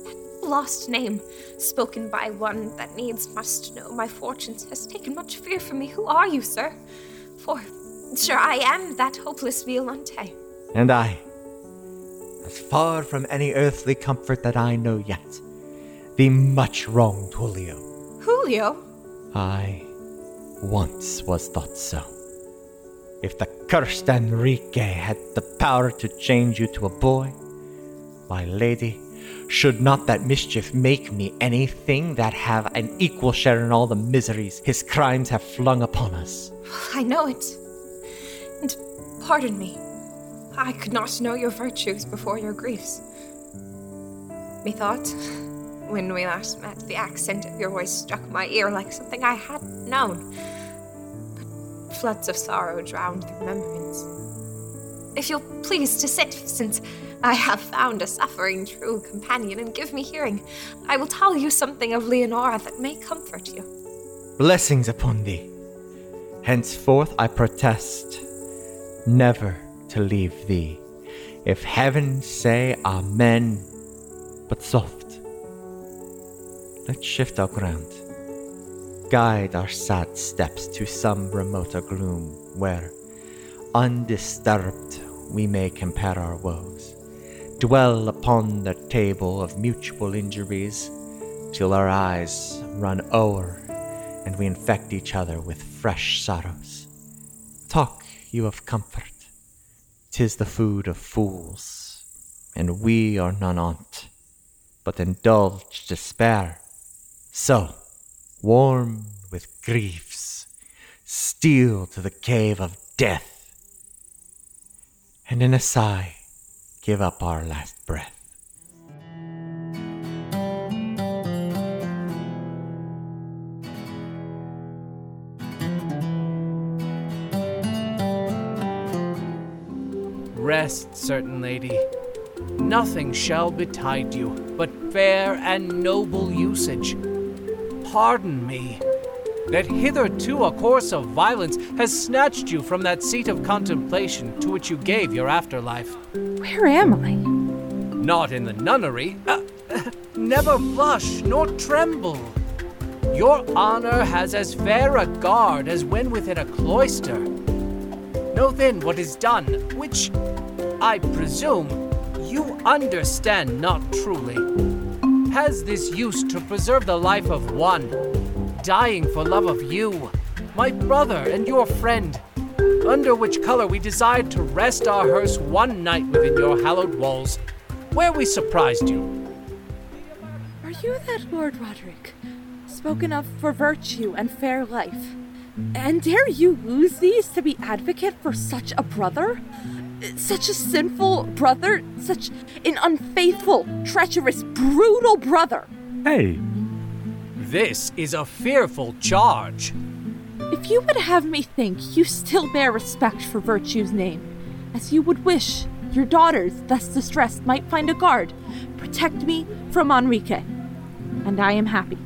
That lost name, spoken by one that needs must know my fortunes, has taken much fear from me. Who are you, sir? For sure I am that hopeless Violante. And I, as far from any earthly comfort that I know yet, the much wronged Julio. Julio? I once was thought so. If the cursed Enrique had the power to change you to a boy, my lady, should not that mischief make me anything that have an equal share in all the miseries his crimes have flung upon us? I know it. And pardon me, I could not know your virtues before your griefs. Methought, when we last met, the accent of your voice struck my ear like something I had known. But floods of sorrow drowned the remembrance. If you'll please to sit, since I have found a suffering true companion, and give me hearing, I will tell you something of Leonora that may comfort you. Blessings upon thee. Henceforth I protest never to leave thee. If heaven say amen, but soft. Let's shift our ground. Guide our sad steps to some remoter gloom where, undisturbed, we may compare our woes. Dwell upon the table of mutual injuries till our eyes run o'er and we infect each other with fresh sorrows. Talk you of comfort. Tis the food of fools, and we are none on't, but indulge despair. So, warm with griefs, steal to the cave of death, and in a sigh give up our last breath. Rest, certain lady. Nothing shall betide you but fair and noble usage. Pardon me, that hitherto a course of violence has snatched you from that seat of contemplation to which you gave your afterlife. Where am I? Not in the nunnery. Uh, never blush nor tremble. Your honor has as fair a guard as when within a cloister. Know then what is done, which, I presume, you understand not truly. Has this use to preserve the life of one, dying for love of you, my brother and your friend, under which color we desired to rest our hearse one night within your hallowed walls, where we surprised you. Are you that Lord Roderick, spoken of for virtue and fair life? And dare you lose these to be advocate for such a brother? Such a sinful brother? Such an unfaithful, treacherous, brutal brother? Hey! This is a fearful charge. If you would have me think you still bear respect for virtue's name, as you would wish your daughters, thus distressed, might find a guard, protect me from Enrique. And I am happy.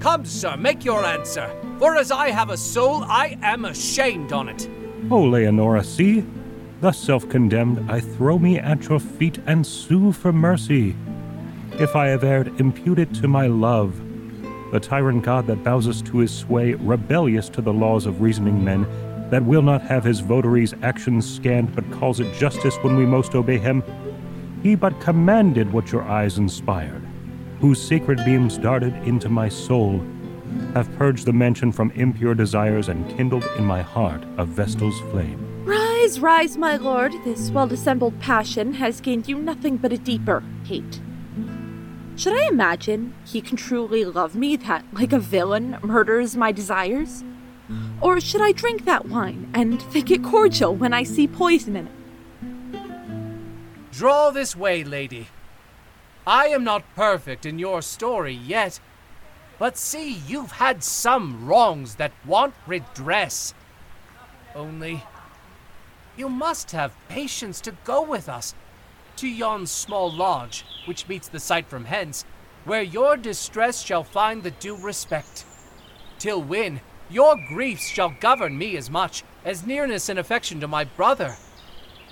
Come, sir, make your answer. For as I have a soul, I am ashamed on it. Oh, Leonora, see? Thus self condemned, I throw me at your feet and sue for mercy. If I have erred, impute it to my love. The tyrant god that bows us to his sway, rebellious to the laws of reasoning men, that will not have his votaries' actions scanned, but calls it justice when we most obey him. He but commanded what your eyes inspired, whose sacred beams darted into my soul, have purged the mansion from impure desires and kindled in my heart a Vestal's flame. Rise, rise, my lord. This well dissembled passion has gained you nothing but a deeper hate. Should I imagine he can truly love me that, like a villain, murders my desires? Or should I drink that wine and think it cordial when I see poison in it? Draw this way, lady. I am not perfect in your story yet, but see, you've had some wrongs that want redress. Only, you must have patience to go with us to yon small lodge, which meets the sight from hence, where your distress shall find the due respect. Till when, your griefs shall govern me as much as nearness and affection to my brother.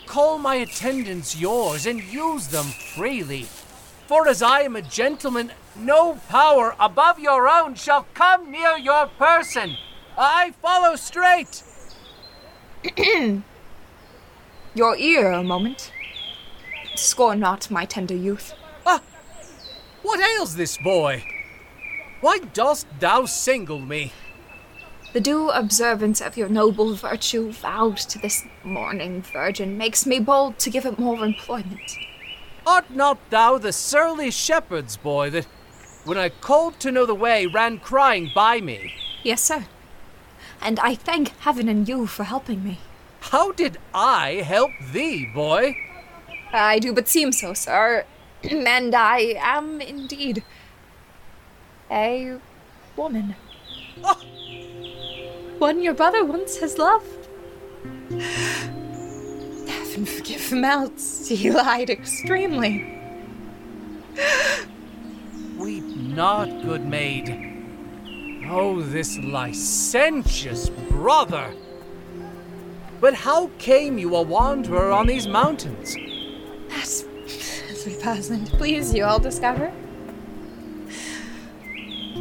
Call my attendants yours and use them freely. For as I am a gentleman, no power above your own shall come near your person. I follow straight. Your ear a moment. Scorn not my tender youth. Ah! What ails this boy? Why dost thou single me? The due observance of your noble virtue vowed to this mourning virgin makes me bold to give it more employment. Art not thou the surly shepherd's boy that, when I called to know the way, ran crying by me? Yes, sir. And I thank heaven and you for helping me. How did I help thee, boy? I do but seem so, sir. and I am indeed a woman. Oh. One your brother once has loved. Heaven forgive mouths, he lied extremely. Weep not, good maid. Oh, this licentious brother! But how came you a wanderer on these mountains? As, as we pass and please you, I'll discover.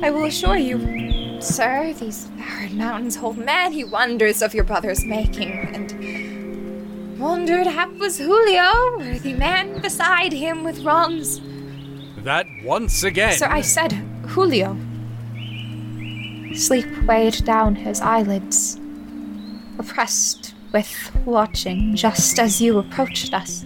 I will assure you, sir, these barren mountains hold many wonders of your brother's making, and wondered hap was Julio, worthy man, beside him with wrongs. That once again. Sir, I said Julio. Sleep weighed down his eyelids, oppressed with watching just as you approached us.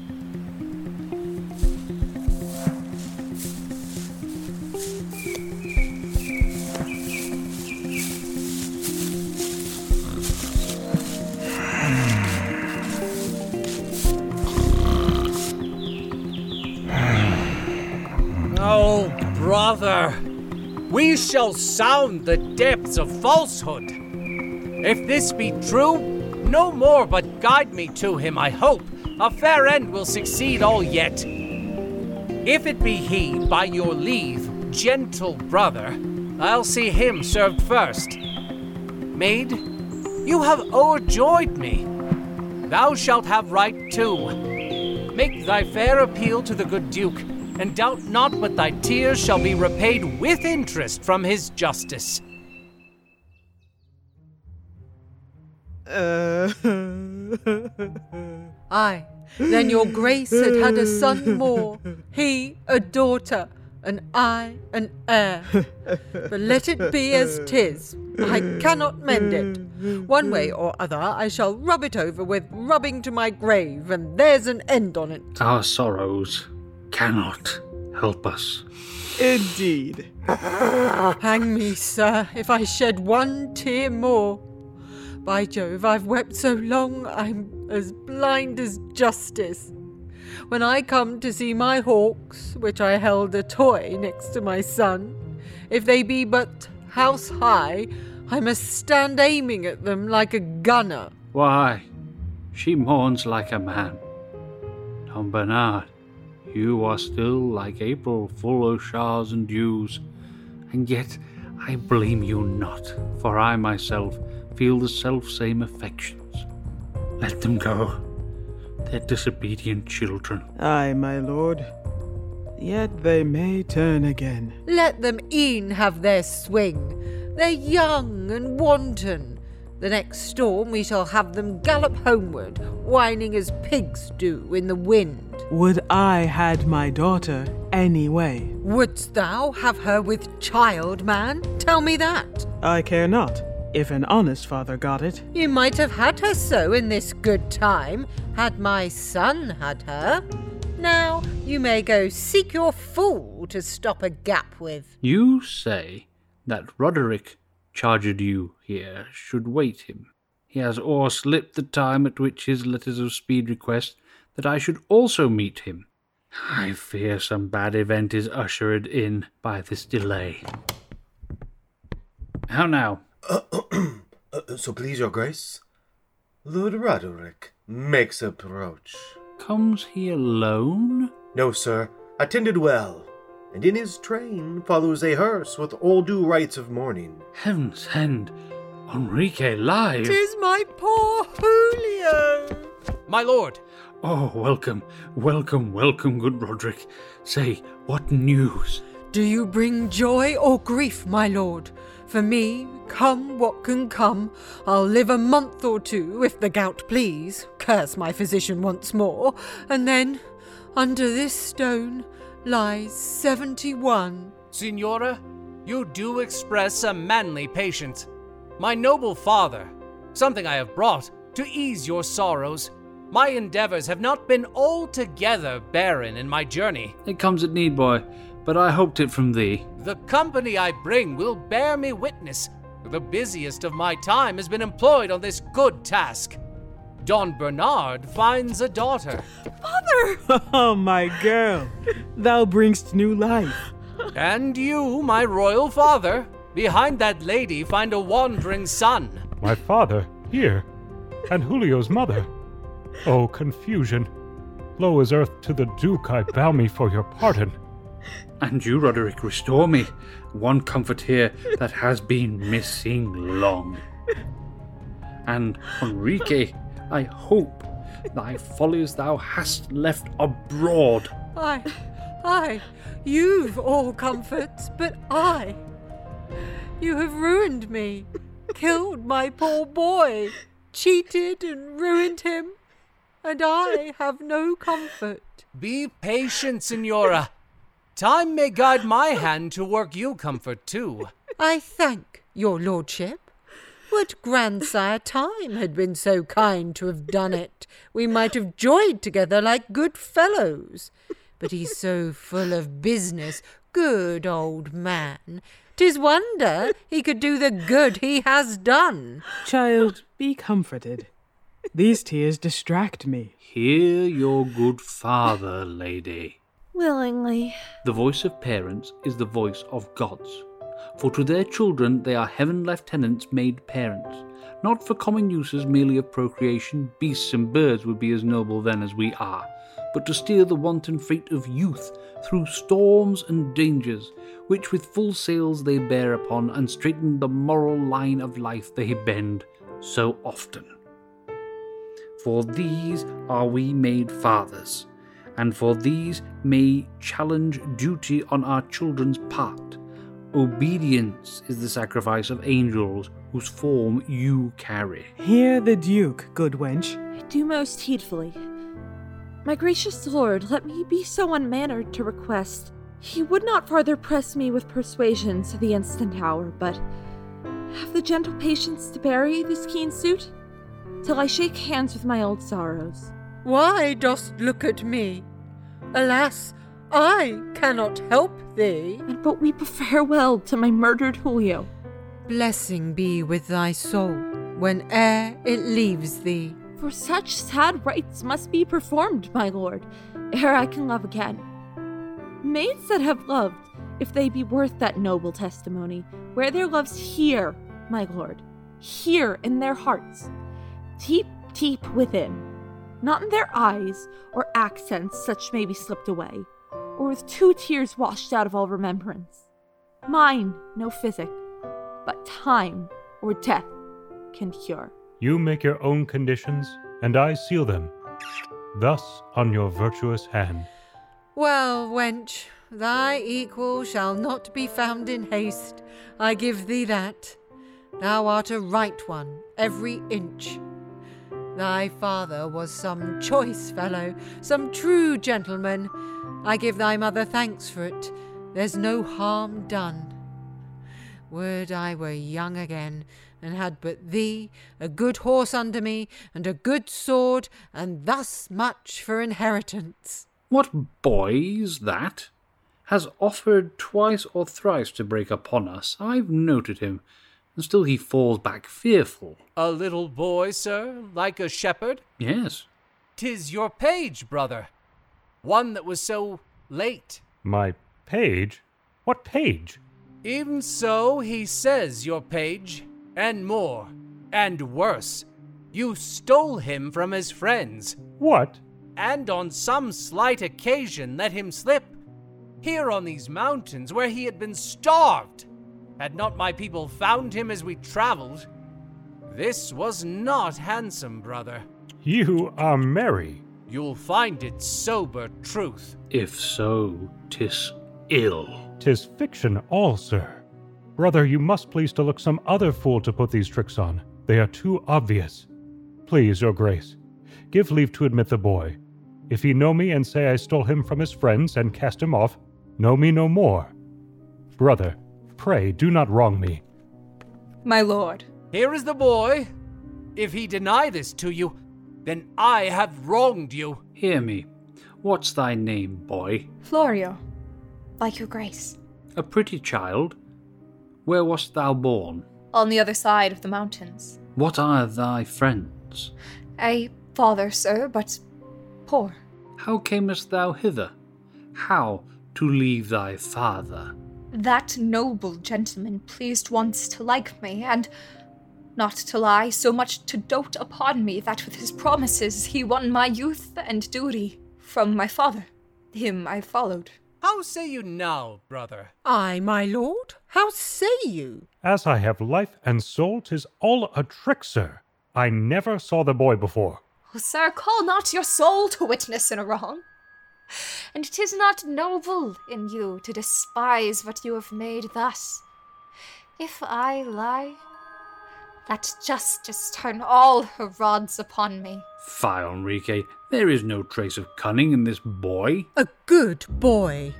Oh, brother, we shall sound the depths of falsehood. If this be true, no more but guide me to him, I hope. A fair end will succeed all yet. If it be he, by your leave, gentle brother, I'll see him served first. Maid, you have o'erjoyed me. Thou shalt have right too. Make thy fair appeal to the good Duke, and doubt not but thy tears shall be repaid with interest from his justice. Uh. Aye, then your grace had had a son more, he a daughter, and I an heir. But let it be as tis. I cannot mend it. One way or other, I shall rub it over with rubbing to my grave, and there's an end on it. Our sorrows cannot help us. Indeed. Hang me, sir, if I shed one tear more. By Jove, I've wept so long I'm as blind as justice. When I come to see my hawks, which I held a toy next to my son, if they be but house high, I must stand aiming at them like a gunner. Why, she mourns like a man. Don Bernard, you are still like April, full of showers and dews, and yet I blame you not, for I myself feel the self same affections. Let them go. They're disobedient children. Aye, my lord. Yet they may turn again. Let them e'en have their swing. They're young and wanton. The next storm we shall have them gallop homeward, whining as pigs do in the wind. Would I had my daughter anyway? Wouldst thou have her with child, man? Tell me that. I care not, if an honest father got it. You might have had her so in this good time, had my son had her. Now you may go seek your fool to stop a gap with. You say that Roderick charged you here should wait him. He has o'erslipped the time at which his letters of speed request that I should also meet him. I fear some bad event is ushered in by this delay. How now? Uh, so please your grace, Lord Roderick makes approach. Comes he alone? No, sir, attended well, and in his train follows a hearse with all due rites of mourning. Heavens send Enrique live! Tis my poor Julio! My lord! Oh, welcome, welcome, welcome, good Roderick. Say, what news? Do you bring joy or grief, my lord? For me, come what can come, I'll live a month or two, if the gout please, curse my physician once more, and then, under this stone, lies seventy one. Signora, you do express a manly patience. My noble father, something I have brought to ease your sorrows. My endeavors have not been altogether barren in my journey. It comes at need, boy, but I hoped it from thee. The company I bring will bear me witness. The busiest of my time has been employed on this good task. Don Bernard finds a daughter. Father! Oh, my girl, thou bringst new life. And you, my royal father, behind that lady find a wandering son. My father, here, and Julio's mother. Oh, confusion. Low as earth to the Duke, I bow me for your pardon. And you, Roderick, restore me one comfort here that has been missing long. And Enrique, I hope thy follies thou hast left abroad. I, I, you've all comforts, but I. You have ruined me, killed my poor boy, cheated and ruined him, and I have no comfort. Be patient, Signora. Time may guide my hand to work you comfort too. I thank your lordship. Would grandsire Time had been so kind to have done it, we might have joyed together like good fellows. But he's so full of business, good old man. 'Tis wonder he could do the good he has done. Child, be comforted. These tears distract me. Hear your good father, lady. Willingly. The voice of parents is the voice of gods. For to their children they are heaven lieutenants made parents. Not for common uses merely of procreation, beasts and birds would be as noble then as we are, but to steer the wanton freight of youth through storms and dangers, which with full sails they bear upon, and straighten the moral line of life they bend so often. For these are we made fathers, and for these may challenge duty on our children's part. Obedience is the sacrifice of angels whose form you carry. Hear the Duke, good wench. I do most heedfully. My gracious lord, let me be so unmannered to request. He would not farther press me with persuasions to the instant hour, but have the gentle patience to bury this keen suit till I shake hands with my old sorrows. Why dost look at me? Alas, I cannot help thee. And but weep a farewell to my murdered Julio. Blessing be with thy soul whene'er it leaves thee. For such sad rites must be performed, my lord, ere I can love again. Maids that have loved, if they be worth that noble testimony, wear their loves here, my lord, here in their hearts, deep, deep within, not in their eyes or accents such may be slipped away, or with two tears washed out of all remembrance. Mine, no physic, but time or death can cure. You make your own conditions, and I seal them. Thus on your virtuous hand. Well, wench, thy equal shall not be found in haste. I give thee that. Thou art a right one, every inch. Thy father was some choice fellow, some true gentleman. I give thy mother thanks for it. There's no harm done. Would I were young again, and had but thee, a good horse under me, and a good sword, and thus much for inheritance. What boy's that? Has offered twice or thrice to break upon us. I've noted him, and still he falls back fearful. A little boy, sir, like a shepherd? Yes. Tis your page, brother. One that was so late. My page? What page? Even so, he says, your page, and more, and worse. You stole him from his friends. What? And on some slight occasion let him slip. Here on these mountains, where he had been starved. Had not my people found him as we traveled. This was not handsome, brother. You are merry. You'll find it sober truth. If so, 'tis ill. Tis fiction all, sir. Brother, you must please to look some other fool to put these tricks on. They are too obvious. Please, your grace, give leave to admit the boy. If he know me and say I stole him from his friends and cast him off, know me no more. Brother, pray do not wrong me. My lord. Here is the boy. If he deny this to you, then I have wronged you. Hear me. What's thy name, boy? Florio, like your grace. A pretty child. Where wast thou born? On the other side of the mountains. What are thy friends? A father, sir, but poor. How camest thou hither? How to leave thy father? That noble gentleman pleased once to like me, and not to lie, so much to dote upon me that with his promises he won my youth and duty from my father. Him I followed. How say you now, brother? Ay, my lord, how say you? As I have life and soul, 'tis all a trick, sir. I never saw the boy before. Oh, sir, call not your soul to witness in a wrong. And 'tis not noble in you to despise what you have made thus. If I lie, let justice turn all her rods upon me. Fie, Enrique. There is no trace of cunning in this boy. A good boy.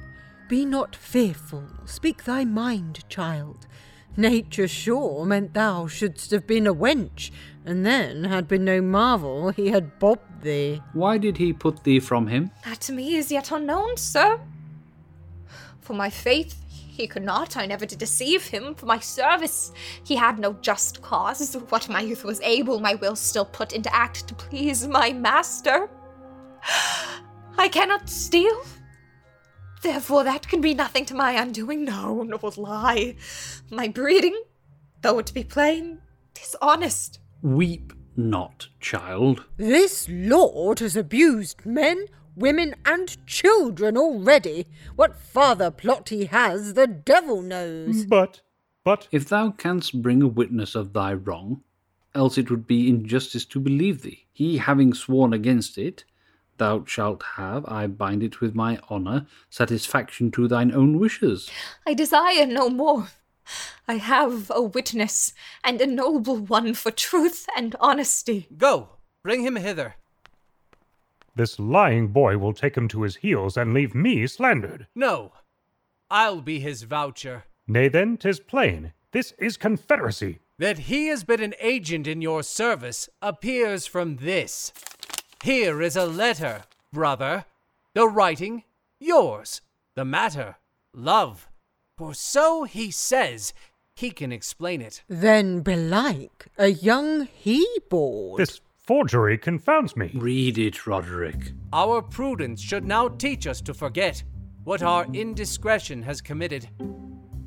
Be not fearful. Speak thy mind, child. Nature sure meant thou shouldst have been a wench, and then had been no marvel he had bobbed thee. Why did he put thee from him? That to me is yet unknown, sir. For my faith, he could not. I never did deceive him. For my service, he had no just cause. What my youth was able, my will still put into act to please my master. I cannot steal. Therefore, that can be nothing to my undoing. No, no lie. My breeding, though it be plain, is honest. Weep not, child. This lord has abused men, women, and children already. What farther plot he has, the devil knows. But, but. If thou canst bring a witness of thy wrong, else it would be injustice to believe thee. He having sworn against it, thou shalt have, I bind it with my honour, satisfaction to thine own wishes. I desire no more. I have a witness, and a noble one for truth and honesty. Go, bring him hither. This lying boy will take him to his heels and leave me slandered. No, I'll be his voucher. Nay, then, 'tis plain. This is confederacy. That he has been an agent in your service appears from this. Here is a letter, brother. The writing, yours. The matter, love. For so he says, he can explain it. Then belike a young he-board. This forgery confounds me. Read it, Roderick. Our prudence should now teach us to forget what our indiscretion has committed.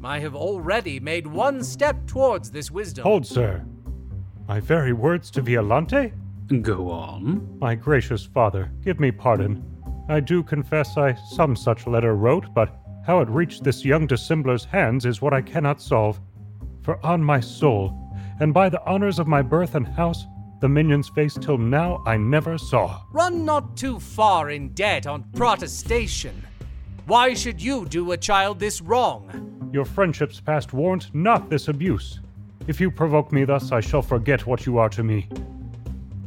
I have already made one step towards this wisdom. Hold, sir. My very words to Violante? Go on. My gracious father, give me pardon. I do confess I some such letter wrote, but how it reached this young dissembler's hands is what I cannot solve. For on my soul, and by the honors of my birth and house, the minion's face till now I never saw. Run not too far in debt on protestation. Why should you do a child this wrong? Your friendships past warrant not this abuse. If you provoke me thus, I shall forget what you are to me.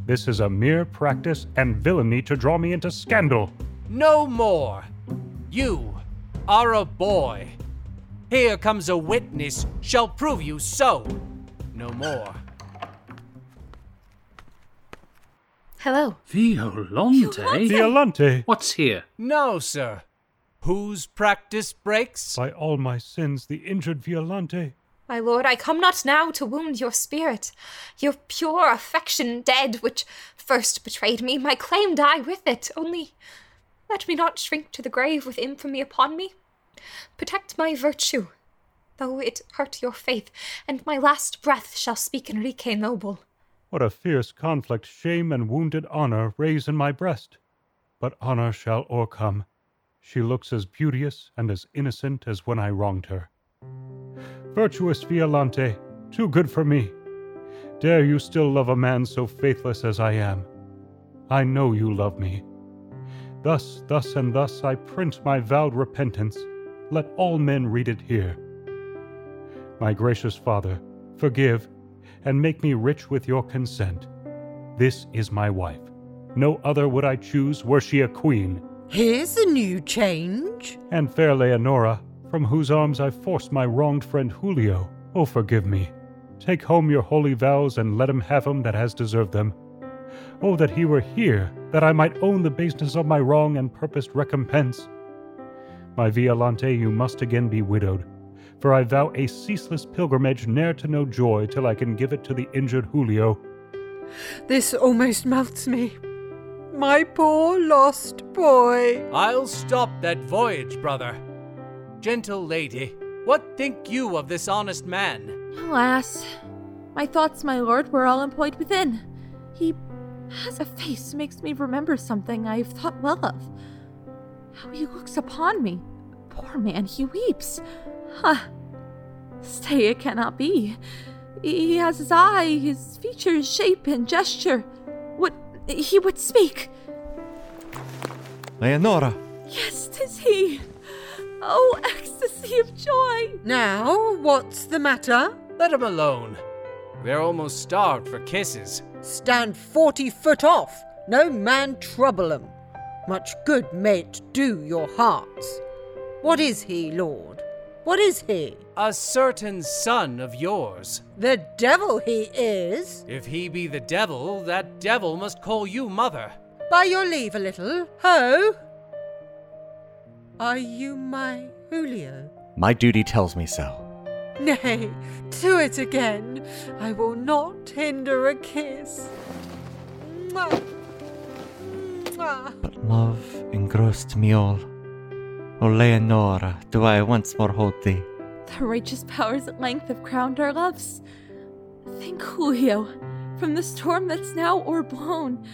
This is a mere practice and villainy to draw me into scandal. No more. You are a boy. Here comes a witness shall prove you so. No more. Hello. Violante? Violante! What's here? No, sir. Whose practice breaks? By all my sins, the injured Violante. My lord, I come not now to wound your spirit. Your pure affection dead, which first betrayed me, my claim die with it. Only let me not shrink to the grave with infamy upon me. Protect my virtue, though it hurt your faith, and my last breath shall speak Enrique noble. What a fierce conflict shame and wounded honor raise in my breast. But honor shall o'ercome. She looks as beauteous and as innocent as when I wronged her. Virtuous Violante, too good for me. Dare you still love a man so faithless as I am? I know you love me. Thus, thus, and thus I print my vowed repentance. Let all men read it here. My gracious Father, forgive, and make me rich with your consent. This is my wife. No other would I choose were she a queen. Here's a new change. And fair Leonora, from whose arms I forced my wronged friend Julio, oh forgive me. Take home your holy vows and let him have 'em that has deserved them. Oh, that he were here, that I might own the baseness of my wrong and purposed recompense. My Violante, you must again be widowed, for I vow a ceaseless pilgrimage ne'er to know joy till I can give it to the injured Julio. This almost melts me. My poor lost boy. I'll stop that voyage, brother. Gentle lady, what think you of this honest man? Alas, my thoughts, my lord, were all employed within. He has a face makes me remember something I have thought well of. How he looks upon me. Poor man, he weeps. Ah, stay, it cannot be. He has his eye, his features, shape, and gesture. What he would speak. Leonora! Yes, tis he. Oh, ecstasy of joy! Now, what's the matter? Let him alone. They're almost starved for kisses. Stand forty foot off. No man trouble 'em. Much good may it do your hearts. What is he, lord? What is he? A certain son of yours. The devil he is. If he be the devil, that devil must call you mother. By your leave a little. Ho! Are you my Julio? My duty tells me so. Nay, to it again. I will not hinder a kiss. Mwah. Mwah. But love engrossed me all. O Leonora, do I once more hold thee? The righteous powers at length have crowned our loves. Think, Julio, from the storm that's now o'erblown,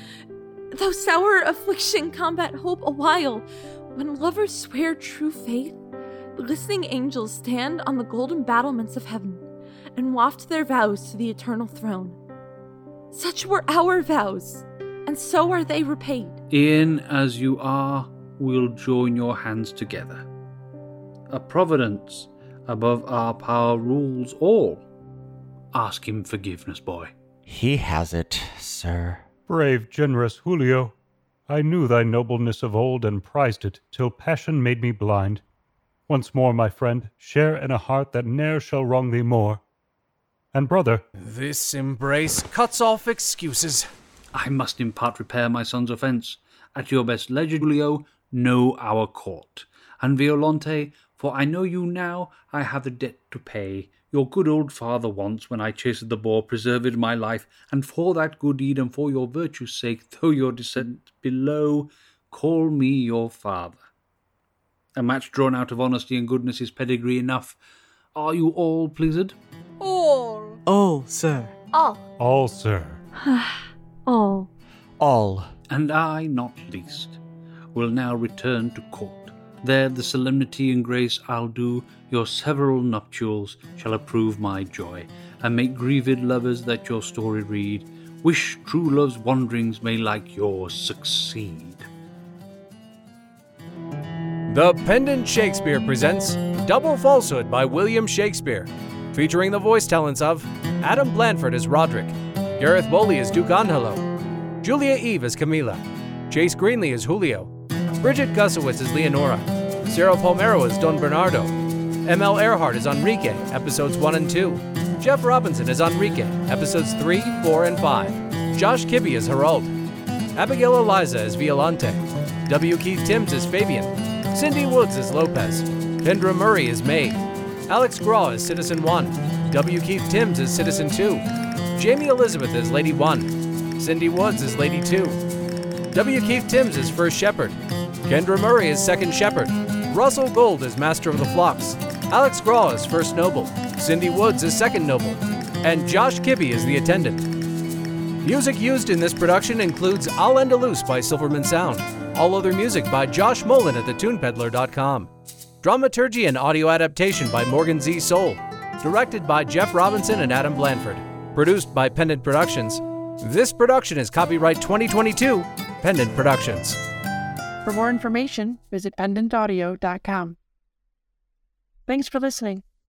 though sour affliction combat hope awhile, when lovers swear true faith, the listening angels stand on the golden battlements of heaven and waft their vows to the eternal throne. Such were our vows, and so are they repaid. In as you are, we'll join your hands together. A providence above our power rules all. Ask him forgiveness, boy. He has it, sir. Brave, generous Julio, I knew thy nobleness of old and prized it till passion made me blind. Once more, my friend, share in a heart that ne'er shall wrong thee more. And brother, This embrace cuts off excuses. I must in part repair my son's offence. At your best leisure, Julio, know our court. And Violante, for I know you now, I have a debt to pay. Your good old father once, when I chased the boar, preserved my life, and for that good deed and for your virtue's sake, though your descent below, call me your father. A match drawn out of honesty and goodness is pedigree enough. Are you all pleased? All. All, sir. All. all, sir. All. All. And I, not least, will now return to court. There the solemnity and grace I'll do, your several nuptials shall approve my joy, and make grieved lovers that your story read, wish true love's wanderings may like yours succeed. The Pendant Shakespeare presents Double Falsehood by William Shakespeare, featuring the voice talents of Adam Blanford as Roderick. Gareth Bowley as Duke Angelo. Julia Eve as Camilla, Chase Greenley as Julio. Bridget Gusowitz as Leonora. Sarah Palmero as Don Bernardo. ML Earhart as Enrique, episodes 1 and 2. Jeff Robinson as Enrique, episodes 3, 4, and 5. Josh Kibbe as Harold. Abigail Eliza as Violante. W. Keith Timms as Fabian. Cindy Woods as Lopez. Kendra Murray as May. Alex Graw as Citizen 1. W. Keith Timms as Citizen 2. Jamie Elizabeth as Lady 1. Cindy Woods as Lady 2. W. Keith Timms as First Shepherd. Kendra Murray as Second Shepherd. Russell Gold as Master of the Flocks. Alex Graw as First Noble. Cindy Woods as Second Noble. And Josh Kibbe as the Attendant. Music used in this production includes I'll End a Loose by Silverman Sound. All other music by Josh Mullen at thetunepeddler.com. Dramaturgy and audio adaptation by Morgan Z. Soul. Directed by Jeff Robinson and Adam Blanford. Produced by Pendant Productions. This production is copyright 2022, Pendant Productions. For more information, visit pendantaudio.com. Thanks for listening.